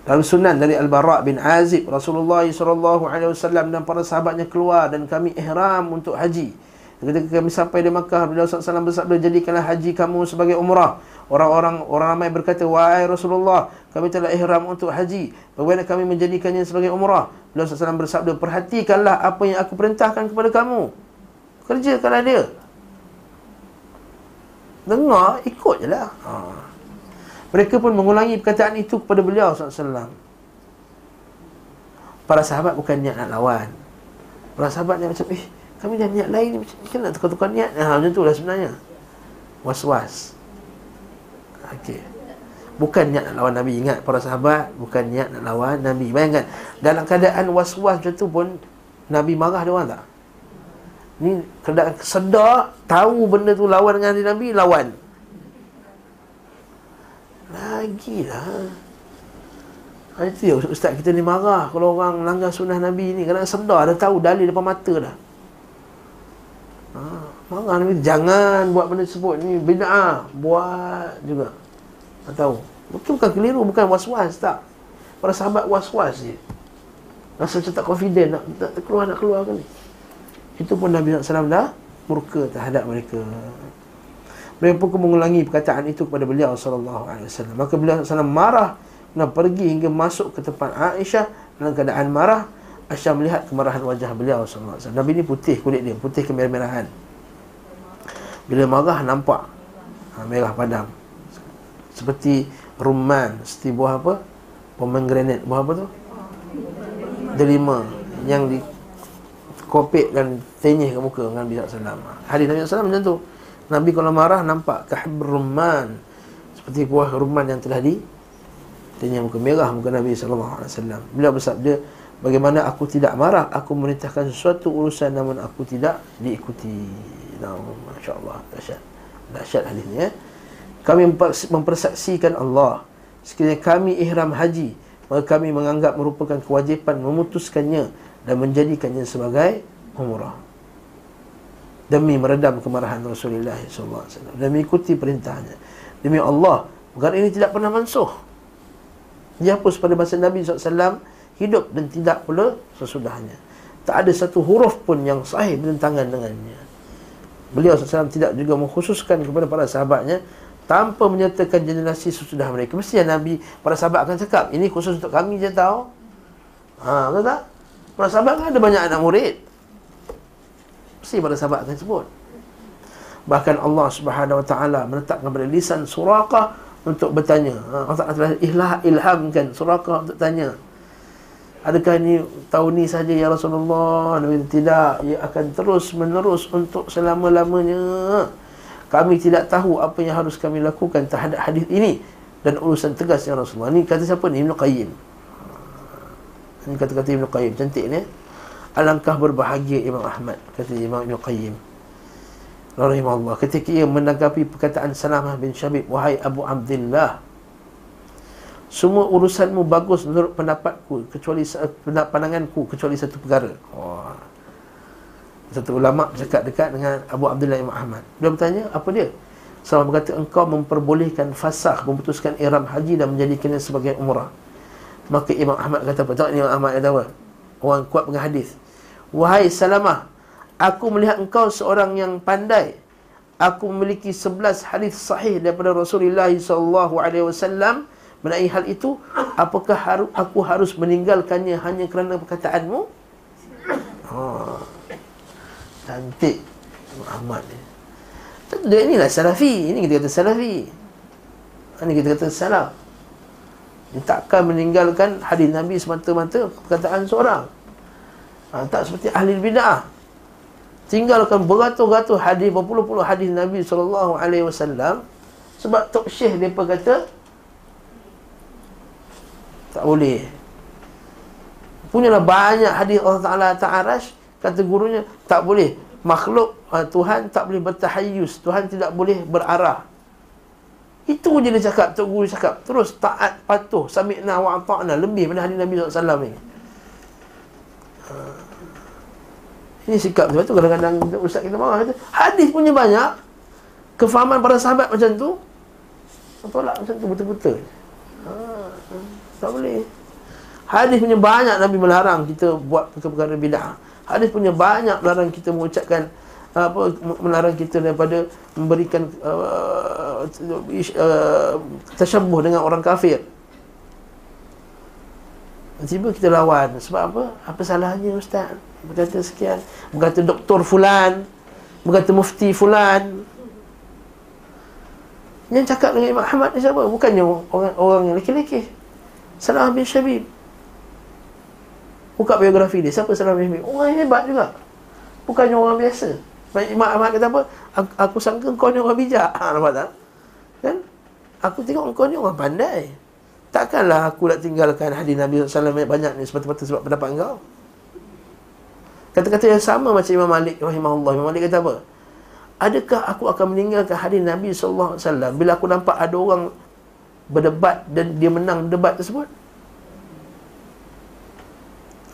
A: Dalam sunan dari Al-Bara' bin Azib Rasulullah SAW dan para sahabatnya keluar Dan kami ihram untuk haji. Ketika kami sampai di Makkah Beliau SAW bersabda Jadikanlah haji kamu sebagai umrah. Orang-orang orang ramai berkata Wahai Rasulullah Kami telah ihram untuk haji. Bagaimana kami menjadikannya sebagai umrah? Beliau SAW bersabda Perhatikanlah apa yang aku perintahkan kepada kamu. Kerjakanlah dia. Dengar, ikut je lah ha. Mereka pun mengulangi perkataan itu kepada beliau SAW Para sahabat bukan niat nak lawan. Para sahabat ni macam Eh kami dah niat lain Macam nak tukar-tukar niat? Ha, Macam tu lah sebenarnya. Was-was. Okey. Bukan niat nak lawan Nabi. Ingat para sahabat Bukan niat nak lawan Nabi. Bayangkan Dalam keadaan was-was macam tu pun Nabi marah dia orang tak? Ni keadaan sedar Tahu benda tu lawan dengan Nabi Lawan Lagilah. Ha, Itu ya Ustaz kita ni marah Kalau orang langgar sunnah Nabi ni. Kadang sedar Dah tahu dalil depan mata dah. Ha, marah Nabi jangan buat benda tersebut ni bid'ah. Buat juga. Tak tahu. Mungkin bukan keliru bukan was-was tak. Para sahabat was-was je. Rasa macam tak confident nak, nak keluar nak keluar ke ni. Itu pun Nabi SAW dah murka terhadap mereka. Mereka pun mengulangi perkataan itu kepada beliau sallallahu alaihi wasallam. Maka beliau SAW marah dan pergi hingga masuk ke tempat Aisyah dalam keadaan marah. Aisyah melihat kemarahan wajah beliau sallallahu alaihi wasallam. Nabi ni putih kulit dia, putih kemerah-merahan. Bila marah nampak ha, merah padam. Seperti rumman, seperti buah apa? Pomegranate, buah apa tu? Delima yang di kopek dan tenyih ke muka dengan Nabi SAW Hadis Nabi SAW macam tu Nabi kalau marah nampak kahib rumman. Seperti buah rumman yang telah di Tenyih muka merah muka Nabi SAW Beliau bersabda Bagaimana aku tidak marah Aku merintahkan sesuatu urusan Namun aku tidak diikuti. Nah, Masya Allah Dahsyat. Dahsyat hadis ni eh? Kami mempersaksikan Allah. Sekiranya kami ihram haji Maka kami menganggap merupakan kewajipan Memutuskannya dan menjadikannya sebagai umrah demi meredam kemarahan Rasulullah SAW dan mengikuti perintahnya. Demi Allah perkara ini tidak pernah mansuh. Dihapus pada masa Nabi SAW hidup dan tidak pula sesudahnya. Tak ada satu huruf pun yang sahih bertentangan dengannya. Beliau SAW tidak juga mengkhususkan kepada para sahabatnya tanpa menyertakan generasi sesudah mereka. Mesti Nabi para sahabat akan cakap ini khusus untuk kami je tahu. Ha, betul tak? Para sahabat kan ada banyak anak murid. Mesti para sahabat akan sebut. Bahkan Allah Subhanahu Wa Taala menetapkan pada lisan Suraqah untuk bertanya. Ha, Allah Taala ilah ilhamkan Suraqah untuk tanya. Adakah ini tahun ini saja ya Rasulullah? Nabi tidak, ia akan terus menerus untuk selama-lamanya. Kami tidak tahu apa yang harus kami lakukan terhadap hadis ini dan urusan tegas ya Rasulullah. Ini kata siapa ni? Ibnu Qayyim. Ini kata-kata Ibn Qayyim Cantik ni Alangkah berbahagia Imam Ahmad Kata Imam Ibn Qayyim Rahimahullah Ketika ia menanggapi perkataan Salamah bin Syabib Wahai Abu Abdullah Semua urusanmu bagus menurut pendapatku Kecuali pandanganku Kecuali satu perkara oh. Satu ulama bercakap dekat dengan Abu Abdullah Imam Ahmad Dia bertanya apa dia? Salamah berkata engkau memperbolehkan fasah Memutuskan iram haji dan menjadikannya sebagai umrah Maka Imam Ahmad kata apa? Tengok Imam Ahmad kata apa? Orang kuat dengan hadis. Wahai Salamah, aku melihat engkau seorang yang pandai. Aku memiliki sebelas hadis sahih daripada Rasulullah sallallahu alaihi wasallam mengenai hal itu. Apakah haru, aku harus meninggalkannya hanya kerana perkataanmu? Oh. Cantik Imam Ahmad ni. Dia inilah salafi. Ini kita kata salafi. Ini kita kata salaf. Dia takkan meninggalkan hadis Nabi semata-mata perkataan seorang. Ha, tak seperti ahli bid'ah. Tinggalkan beratus-ratus hadis, berpuluh-puluh hadis Nabi SAW sebab Tok Syekh dia kata tak boleh. Punyalah banyak hadis Allah Ta'ala Ta'arash kata gurunya tak boleh. Makhluk ha, Tuhan tak boleh bertahayus. Tuhan tidak boleh berarah. Itu je dia cakap, Tok Guru cakap. Terus taat, patuh, sami'na wa ta'na. Lebih pada hadis Nabi SAW ni. Ini sikap sebab tu kadang-kadang ustaz kita marah kata, hadis punya banyak. Kefahaman para sahabat macam tu. Tolak macam tu betul-betul. Ha. Tak boleh. Hadis punya banyak Nabi melarang kita buat perkara-perkara bid'ah. Hadis punya banyak melarang kita mengucapkan apa melarang kita daripada memberikan uh, uh, tasyabuh dengan orang kafir. Tiba kita lawan Sebab apa? Apa salahnya Ustaz? Berkata sekian Berkata doktor fulan Berkata mufti fulan Yang cakap dengan Imam Ahmad ni siapa? Bukannya orang, orang yang lelaki-lelaki Salah bin Syabib Buka biografi dia Siapa Salah bin Syabib? Orang hebat juga Bukannya orang biasa Imam Ahmad kata apa? Aku, aku sangka kau ni orang bijak. Ha, nampak tak? Kan? Aku tengok kau ni orang pandai. Takkanlah aku nak tinggalkan hadis Nabi SAW banyak ni semata-mata sebab pendapat kau. Kata-kata yang sama macam Imam Malik rahimahullah. Imam Malik kata apa? Adakah aku akan meninggalkan hadis Nabi SAW bila aku nampak ada orang berdebat dan dia menang debat tersebut?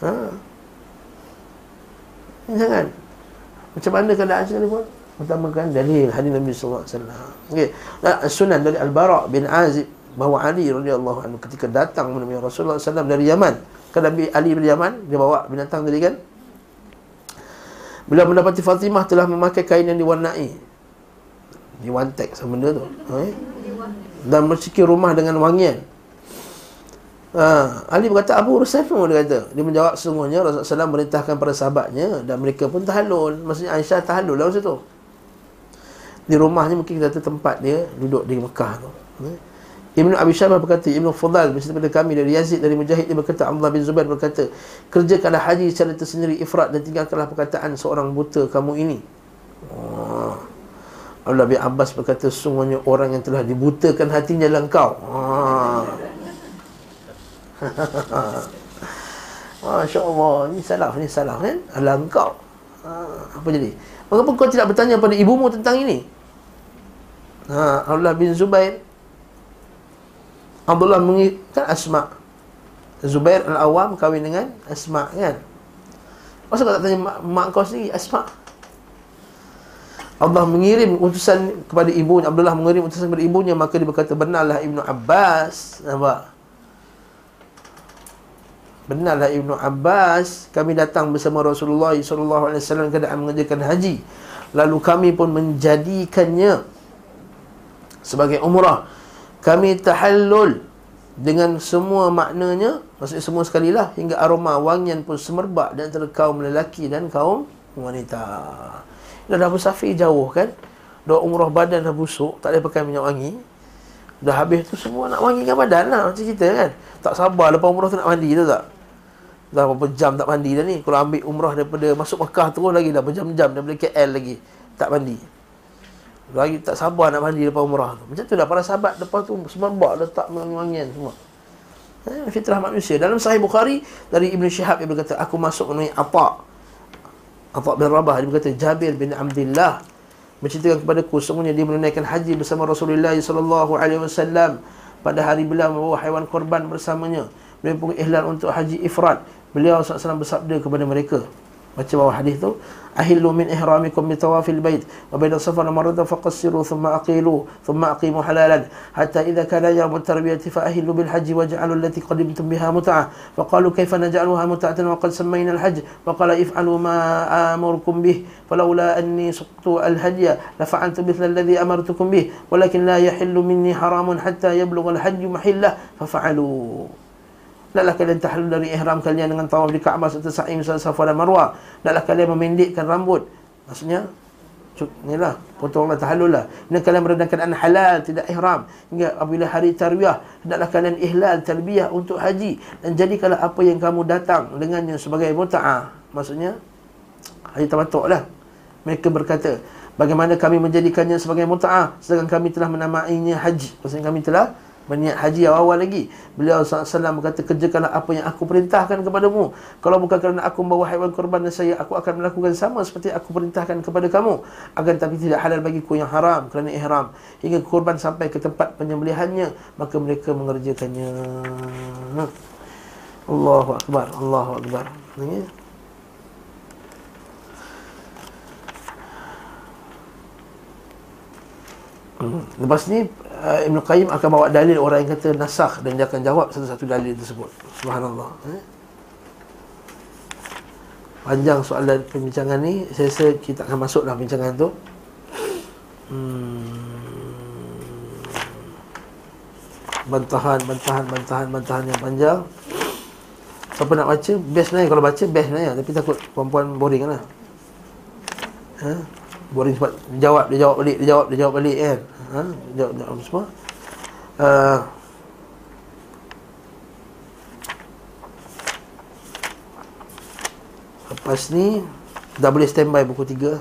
A: Ha. Jangan. Macam mana keadaan ni pun? Utamakan dalil hadis Nabi sallallahu alaihi wasallam. Okey. Sunan dari Al-Bara bin Azib bahawa Ali radhiyallahu anhu ketika datang menemui Rasulullah SAW dari Yaman Kan Nabi Ali bin Yaman Dia bawa binatang tadi kan Bila mendapati Fatimah telah memakai kain yang diwarnai Diwantek sama benda tu eh? Dan bersikir rumah dengan wangian Ha, Ali berkata Abu Rusaifu dia kata Dia menjawab sesungguhnya Rasulullah SAW merintahkan para sahabatnya Dan mereka pun tahallul Maksudnya Aisyah tahallul lah masa tu Di rumahnya mungkin kita tempat dia Duduk di Mekah tu? Ibn Abi Syabah berkata Ibn Fudal Bercerita pada kami dari Yazid Dari Mujahid Dia berkata Abdullah bin Zubair berkata Kerjakanlah haji secara tersendiri ifrat Dan tinggalkanlah perkataan seorang buta kamu ini oh. Abdullah bin Abbas berkata Sungguhnya orang yang telah dibutakan hatinya adalah engkau oh. Masya Allah Ini salah Ini salah kan? Adalah engkau. Ah, Apa jadi? Mengapa kau tidak bertanya pada ibumu tentang ini? Ha, Abdullah bin Zubair. Abdullah mengingatkan Asma. Zubair Al-Awam kahwin dengan Asma kan? Masa kau tak tanya mak, mak kau sendiri Asma? Allah mengirim utusan kepada ibunya Abdullah mengirim utusan kepada ibunya Maka dia berkata Benarlah Ibnu Abbas. Nampak Benarlah Ibnu Abbas Kami datang bersama Rasulullah SAW Keadaan mengerjakan haji. Lalu kami pun menjadikannya Sebagai umrah. Kami tahallul dengan semua maknanya maksudnya semua sekali lah hingga aroma wangian pun semerbak dan antara kaum lelaki dan kaum wanita. Dah dah bersafir jauh kan? Dah umrah badan dah busuk tak ada pakai minyak wangi. Dah habis tu semua nak wangikan badan lah macam cerita kan? Tak sabar lepas umrah tu nak mandi tu tak dah berapa jam tak mandi dah ni kalau ambil umrah daripada masuk Mekah terus lagi dah berjam-jam daripada KL lagi tak mandi lagi tak sabar nak mandi lepas umrah tu. Macam tu dah para sahabat lepas tu semerbak letak wangian semua. Eh, fitrah manusia. Dalam sahih Bukhari dari Ibn Syihab dia berkata aku masuk menemui Atha. Atha bin Rabah dia berkata Jabir bin Abdullah menceritakan kepada aku semuanya dia menunaikan haji bersama Rasulullah wasallam pada hari beliau membawa haiwan korban bersamanya. Beliau pun ihlal untuk haji ifrad. Beliau SAW bersabda kepada mereka. Baca bawah hadis tu. أهلوا من إحرامكم بطواف البيت وبين الصفا والمروة فقصروا ثم أقيلوا ثم أقيموا حلالا حتى إذا كان يوم التربية فأهلوا بالحج واجعلوا التي قدمتم بها متعة فقالوا كيف نجعلها متعة وقد سمينا الحج فقال افعلوا ما آمركم به فلولا أني سقت الهدي لفعلت مثل الذي أمرتكم به ولكن لا يحل مني حرام حتى يبلغ الحج محله ففعلوا Naklah kalian tahlul dari ihram kalian dengan tawaf di Kaabah serta sa'i misalnya Safa dan Marwah. Naklah kalian memendekkan rambut. Maksudnya, inilah, potonglah tahlul lah. Ini kalian merendahkan an halal, tidak ihram. Hingga apabila hari tarwiyah, hendaklah kalian ihlal, talbiyah untuk haji. Dan jadikanlah apa yang kamu datang dengannya sebagai muta'ah. Maksudnya, haji tamatuk lah. Mereka berkata, bagaimana kami menjadikannya sebagai muta'ah sedangkan kami telah menamainya haji. Maksudnya kami telah berniat haji awal-awal lagi. Beliau SAW berkata kerjakanlah apa yang aku perintahkan kepadamu. Kalau bukan kerana aku membawa haiwan korban dan saya aku akan melakukan sama seperti aku perintahkan kepada kamu. Agar tapi tidak halal bagiku yang haram kerana ihram. Hingga korban sampai ke tempat penyembelihannya maka mereka mengerjakannya. Allahu Akbar Allahu Akbar. Ini Hmm. Lepas ni uh, Ibn Qayyim akan bawa dalil orang yang kata nasakh dan dia akan jawab satu-satu dalil tersebut. Subhanallah. Eh? Panjang soalan perbincangan ni, saya rasa kita akan masuk dalam perbincangan tu. Hmm. Bantahan, bantahan, bantahan, bantahan yang panjang. Siapa nak baca? Best sebenarnya kalau baca best sebenarnya tapi takut perempuan boring lah. Ha? Boring sebab jawab dia jawab balik, dia jawab dia jawab balik kan? Ha? Jawab, jawab semua? Uh, Lepas ni Dah boleh standby buku 3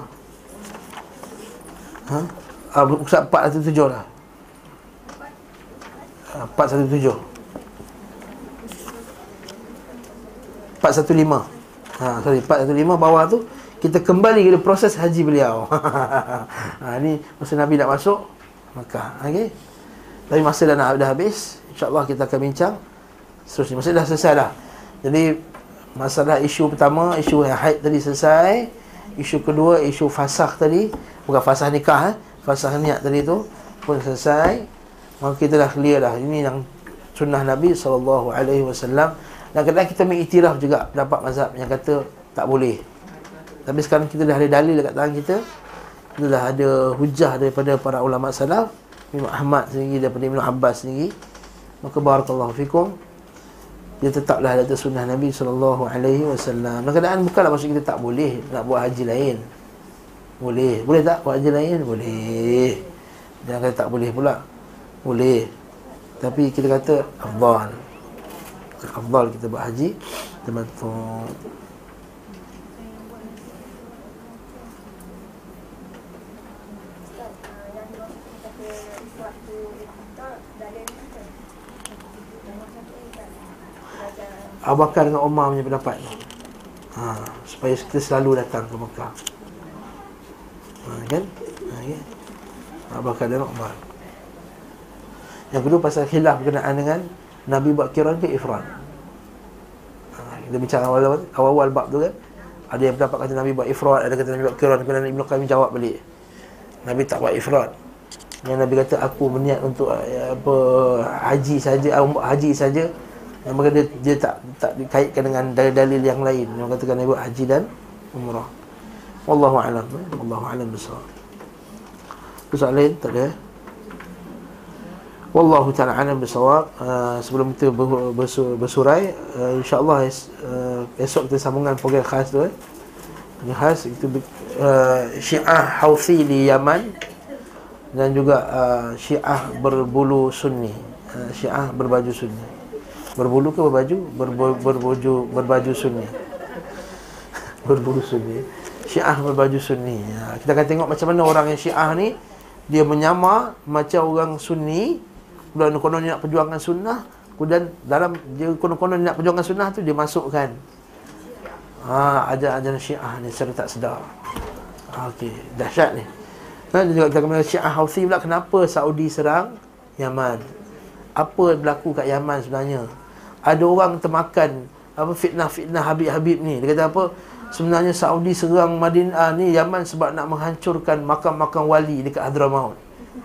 A: ha? Uh, buku 417 lah uh, 417 415 ha, Sorry 415 bawah tu kita kembali ke proses haji beliau. ha, ni masa Nabi nak masuk, Makkah. Okey. Tapi masa dah nak dah habis, insya-Allah kita akan bincang seterusnya. Masa dah selesai dah. Jadi masalah isu pertama, isu yang haid tadi selesai. Isu kedua, isu fasakh tadi, bukan fasakh nikah eh. Fasakh niat tadi tu pun selesai. Maka kita dah clear dah. Ini yang sunnah Nabi wasallam Dan kadang kita mengiktiraf juga Dapat mazhab yang kata Tak boleh Tapi sekarang kita dah ada dalil dekat tangan kita Kita dah ada hujah daripada para ulama salaf Imam Ahmad sendiri Daripada Ibn Abbas sendiri Maka barakallahu fikum dia tetaplah ada sunnah Nabi sallallahu alaihi wasallam. Kadang-kadang bukanlah maksud kita tak boleh nak buat haji lain. Boleh. Boleh tak buat haji lain? Boleh. Jangan kata tak boleh pula. Boleh. Tapi kita kata afdal. Afdal kita buat haji tamattu. Abu Bakar dengan Umar punya pendapat. Ha, Supaya kita selalu datang ke Mekah. Ha, Kan? Ha, ya? Abu Bakar dan Umar Yang kedua pasal khilaf berkenaan dengan Nabi buat kiran ke Ifran ha, Kita bincang awal-awal Awal-awal bab tu kan? Ada yang pendapat kata Nabi buat Ifran Ada kata Nabi buat kiran Kemudian Ibn Qayyim jawab balik. Nabi tak buat Ifran yang Nabi kata aku berniat untuk uh, apa haji saja haji saja yang maka dia, dia tak tak dikaitkan dengan dalil-dalil yang lain yang katakan ibu haji dan umrah. Wallahu a'lam. Wallahu a'lam bissawab. Soalan lain tak ada? Wallahu ta'ala a'lam bissawab. Uh, sebelum kita bersurai uh, insya-Allah uh, esok kita sambungkan program khas tu. Eh. Yang khas itu uh, Syiah Houthi di Yaman dan juga uh, Syiah berbulu Sunni. Uh, Syiah berbaju Sunni. Berbulu ke berbaju? Berbu, berbaju berbaju sunni. berbulu sunni. Syiah berbaju sunni. Ya, kita akan tengok macam mana orang yang Syiah ni dia menyamar macam orang sunni, kemudian konon nak perjuangkan sunnah, kemudian dalam dia konon-konon nak perjuangkan sunnah tu dia masukkan ha ajaran-ajaran Syiah ni secara tak sedar. Ha, Okey, dahsyat ni. Dan juga kita akan Syiah Houthi pula kenapa Saudi serang Yaman? Apa berlaku kat Yaman sebenarnya? Ada orang termakan apa fitnah-fitnah Habib-Habib ni. Dia kata apa? Sebenarnya Saudi serang Madinah ni Yaman sebab nak menghancurkan makam-makam wali dekat Hadramaut.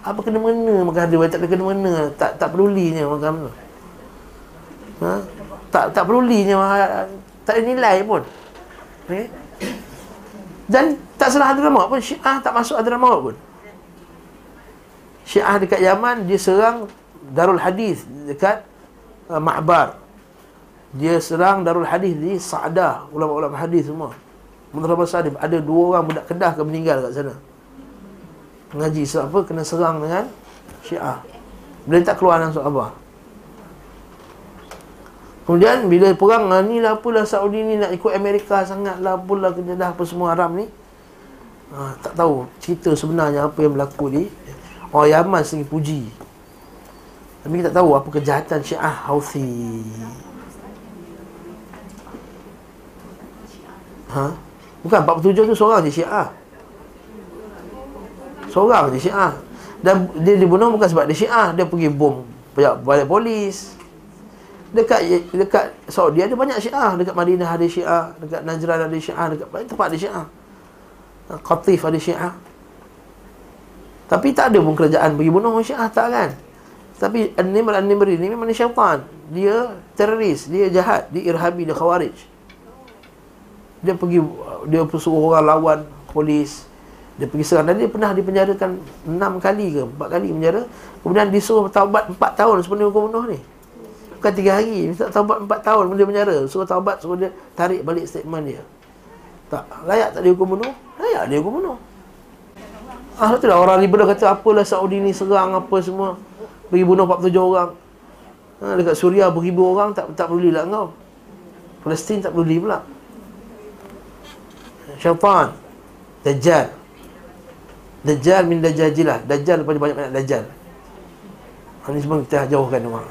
A: Apa kena mengena makam Hadramaut? Tak kena mengena. Tak tak pedulinya makam tu. Ha? Tak tak pedulinya. Tak ada nilai pun. Okay? Dan tak salah Hadramaut pun. Syiah tak masuk Hadramaut pun. Syiah dekat Yaman, dia serang Darul Hadis dekat uh, Ma'bar dia serang Darul Hadis di Sa'dah ulama-ulama hadis semua. Muhammad Sadim ada dua orang budak Kedah ke meninggal kat sana. Mengaji sebab apa? Kena serang dengan Syiah. Bila tak keluar langsung apa kemudian bila perang ah, ni lah apalah Saudi ni nak ikut Amerika sangat lah apalah kena dah apa semua haram ni. Ha, tak tahu cerita sebenarnya apa yang berlaku ni orang Yaman sendiri puji. Tapi kita tak tahu apa kejahatan Syiah Houthi Ha? Bukan 47 tu seorang je Syiah. Seorang je Syiah. Dan dia dibunuh bukan sebab dia Syiah, dia pergi bom balik polis. Dekat dekat Saudi ada banyak Syiah, dekat Madinah ada Syiah, dekat Najran ada Syiah, dekat banyak tempat ada Syiah. Ha, Qatif ada Syiah. Tapi tak ada pun kerajaan pergi bunuh Syiah tak kan? Tapi An-Nimr An-Nimr ini memang syaitan. Dia teroris, dia jahat, dia irhabi, dia khawarij dia pergi dia suruh orang lawan polis. Dia pergi serang. Dan dia pernah dipenjarakan enam kali ke empat kali penjara. Kemudian disuruh taubat empat tahun sepenuhnya hukum bunuh ni. Bukan tiga hari. Minta taubat empat tahun kemudian penjara. Suruh taubat suruh dia tarik balik statement dia. Tak layak tak dihukum bunuh? Layak dia hukum bunuh. Ah tu lah orang liberal kata apalah Saudi ni serang apa semua. Pergi bunuh 47 orang. Ha, dekat Suria beribu orang tak tak peduli lah kau Palestin tak peduli pula syaitan Dajjal. Dajjal min dajajilah Dajjal daripada banyak-banyak Dajjal. Ini semua kita jauhkan orang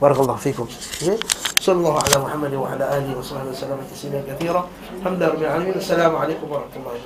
A: Barakallahu fikum. Okay? Sallallahu ala Muhammad wa ala alihi wa sallam. Assalamualaikum warahmatullahi wabarakatuh Assalamualaikum warahmatullahi wabarakatuh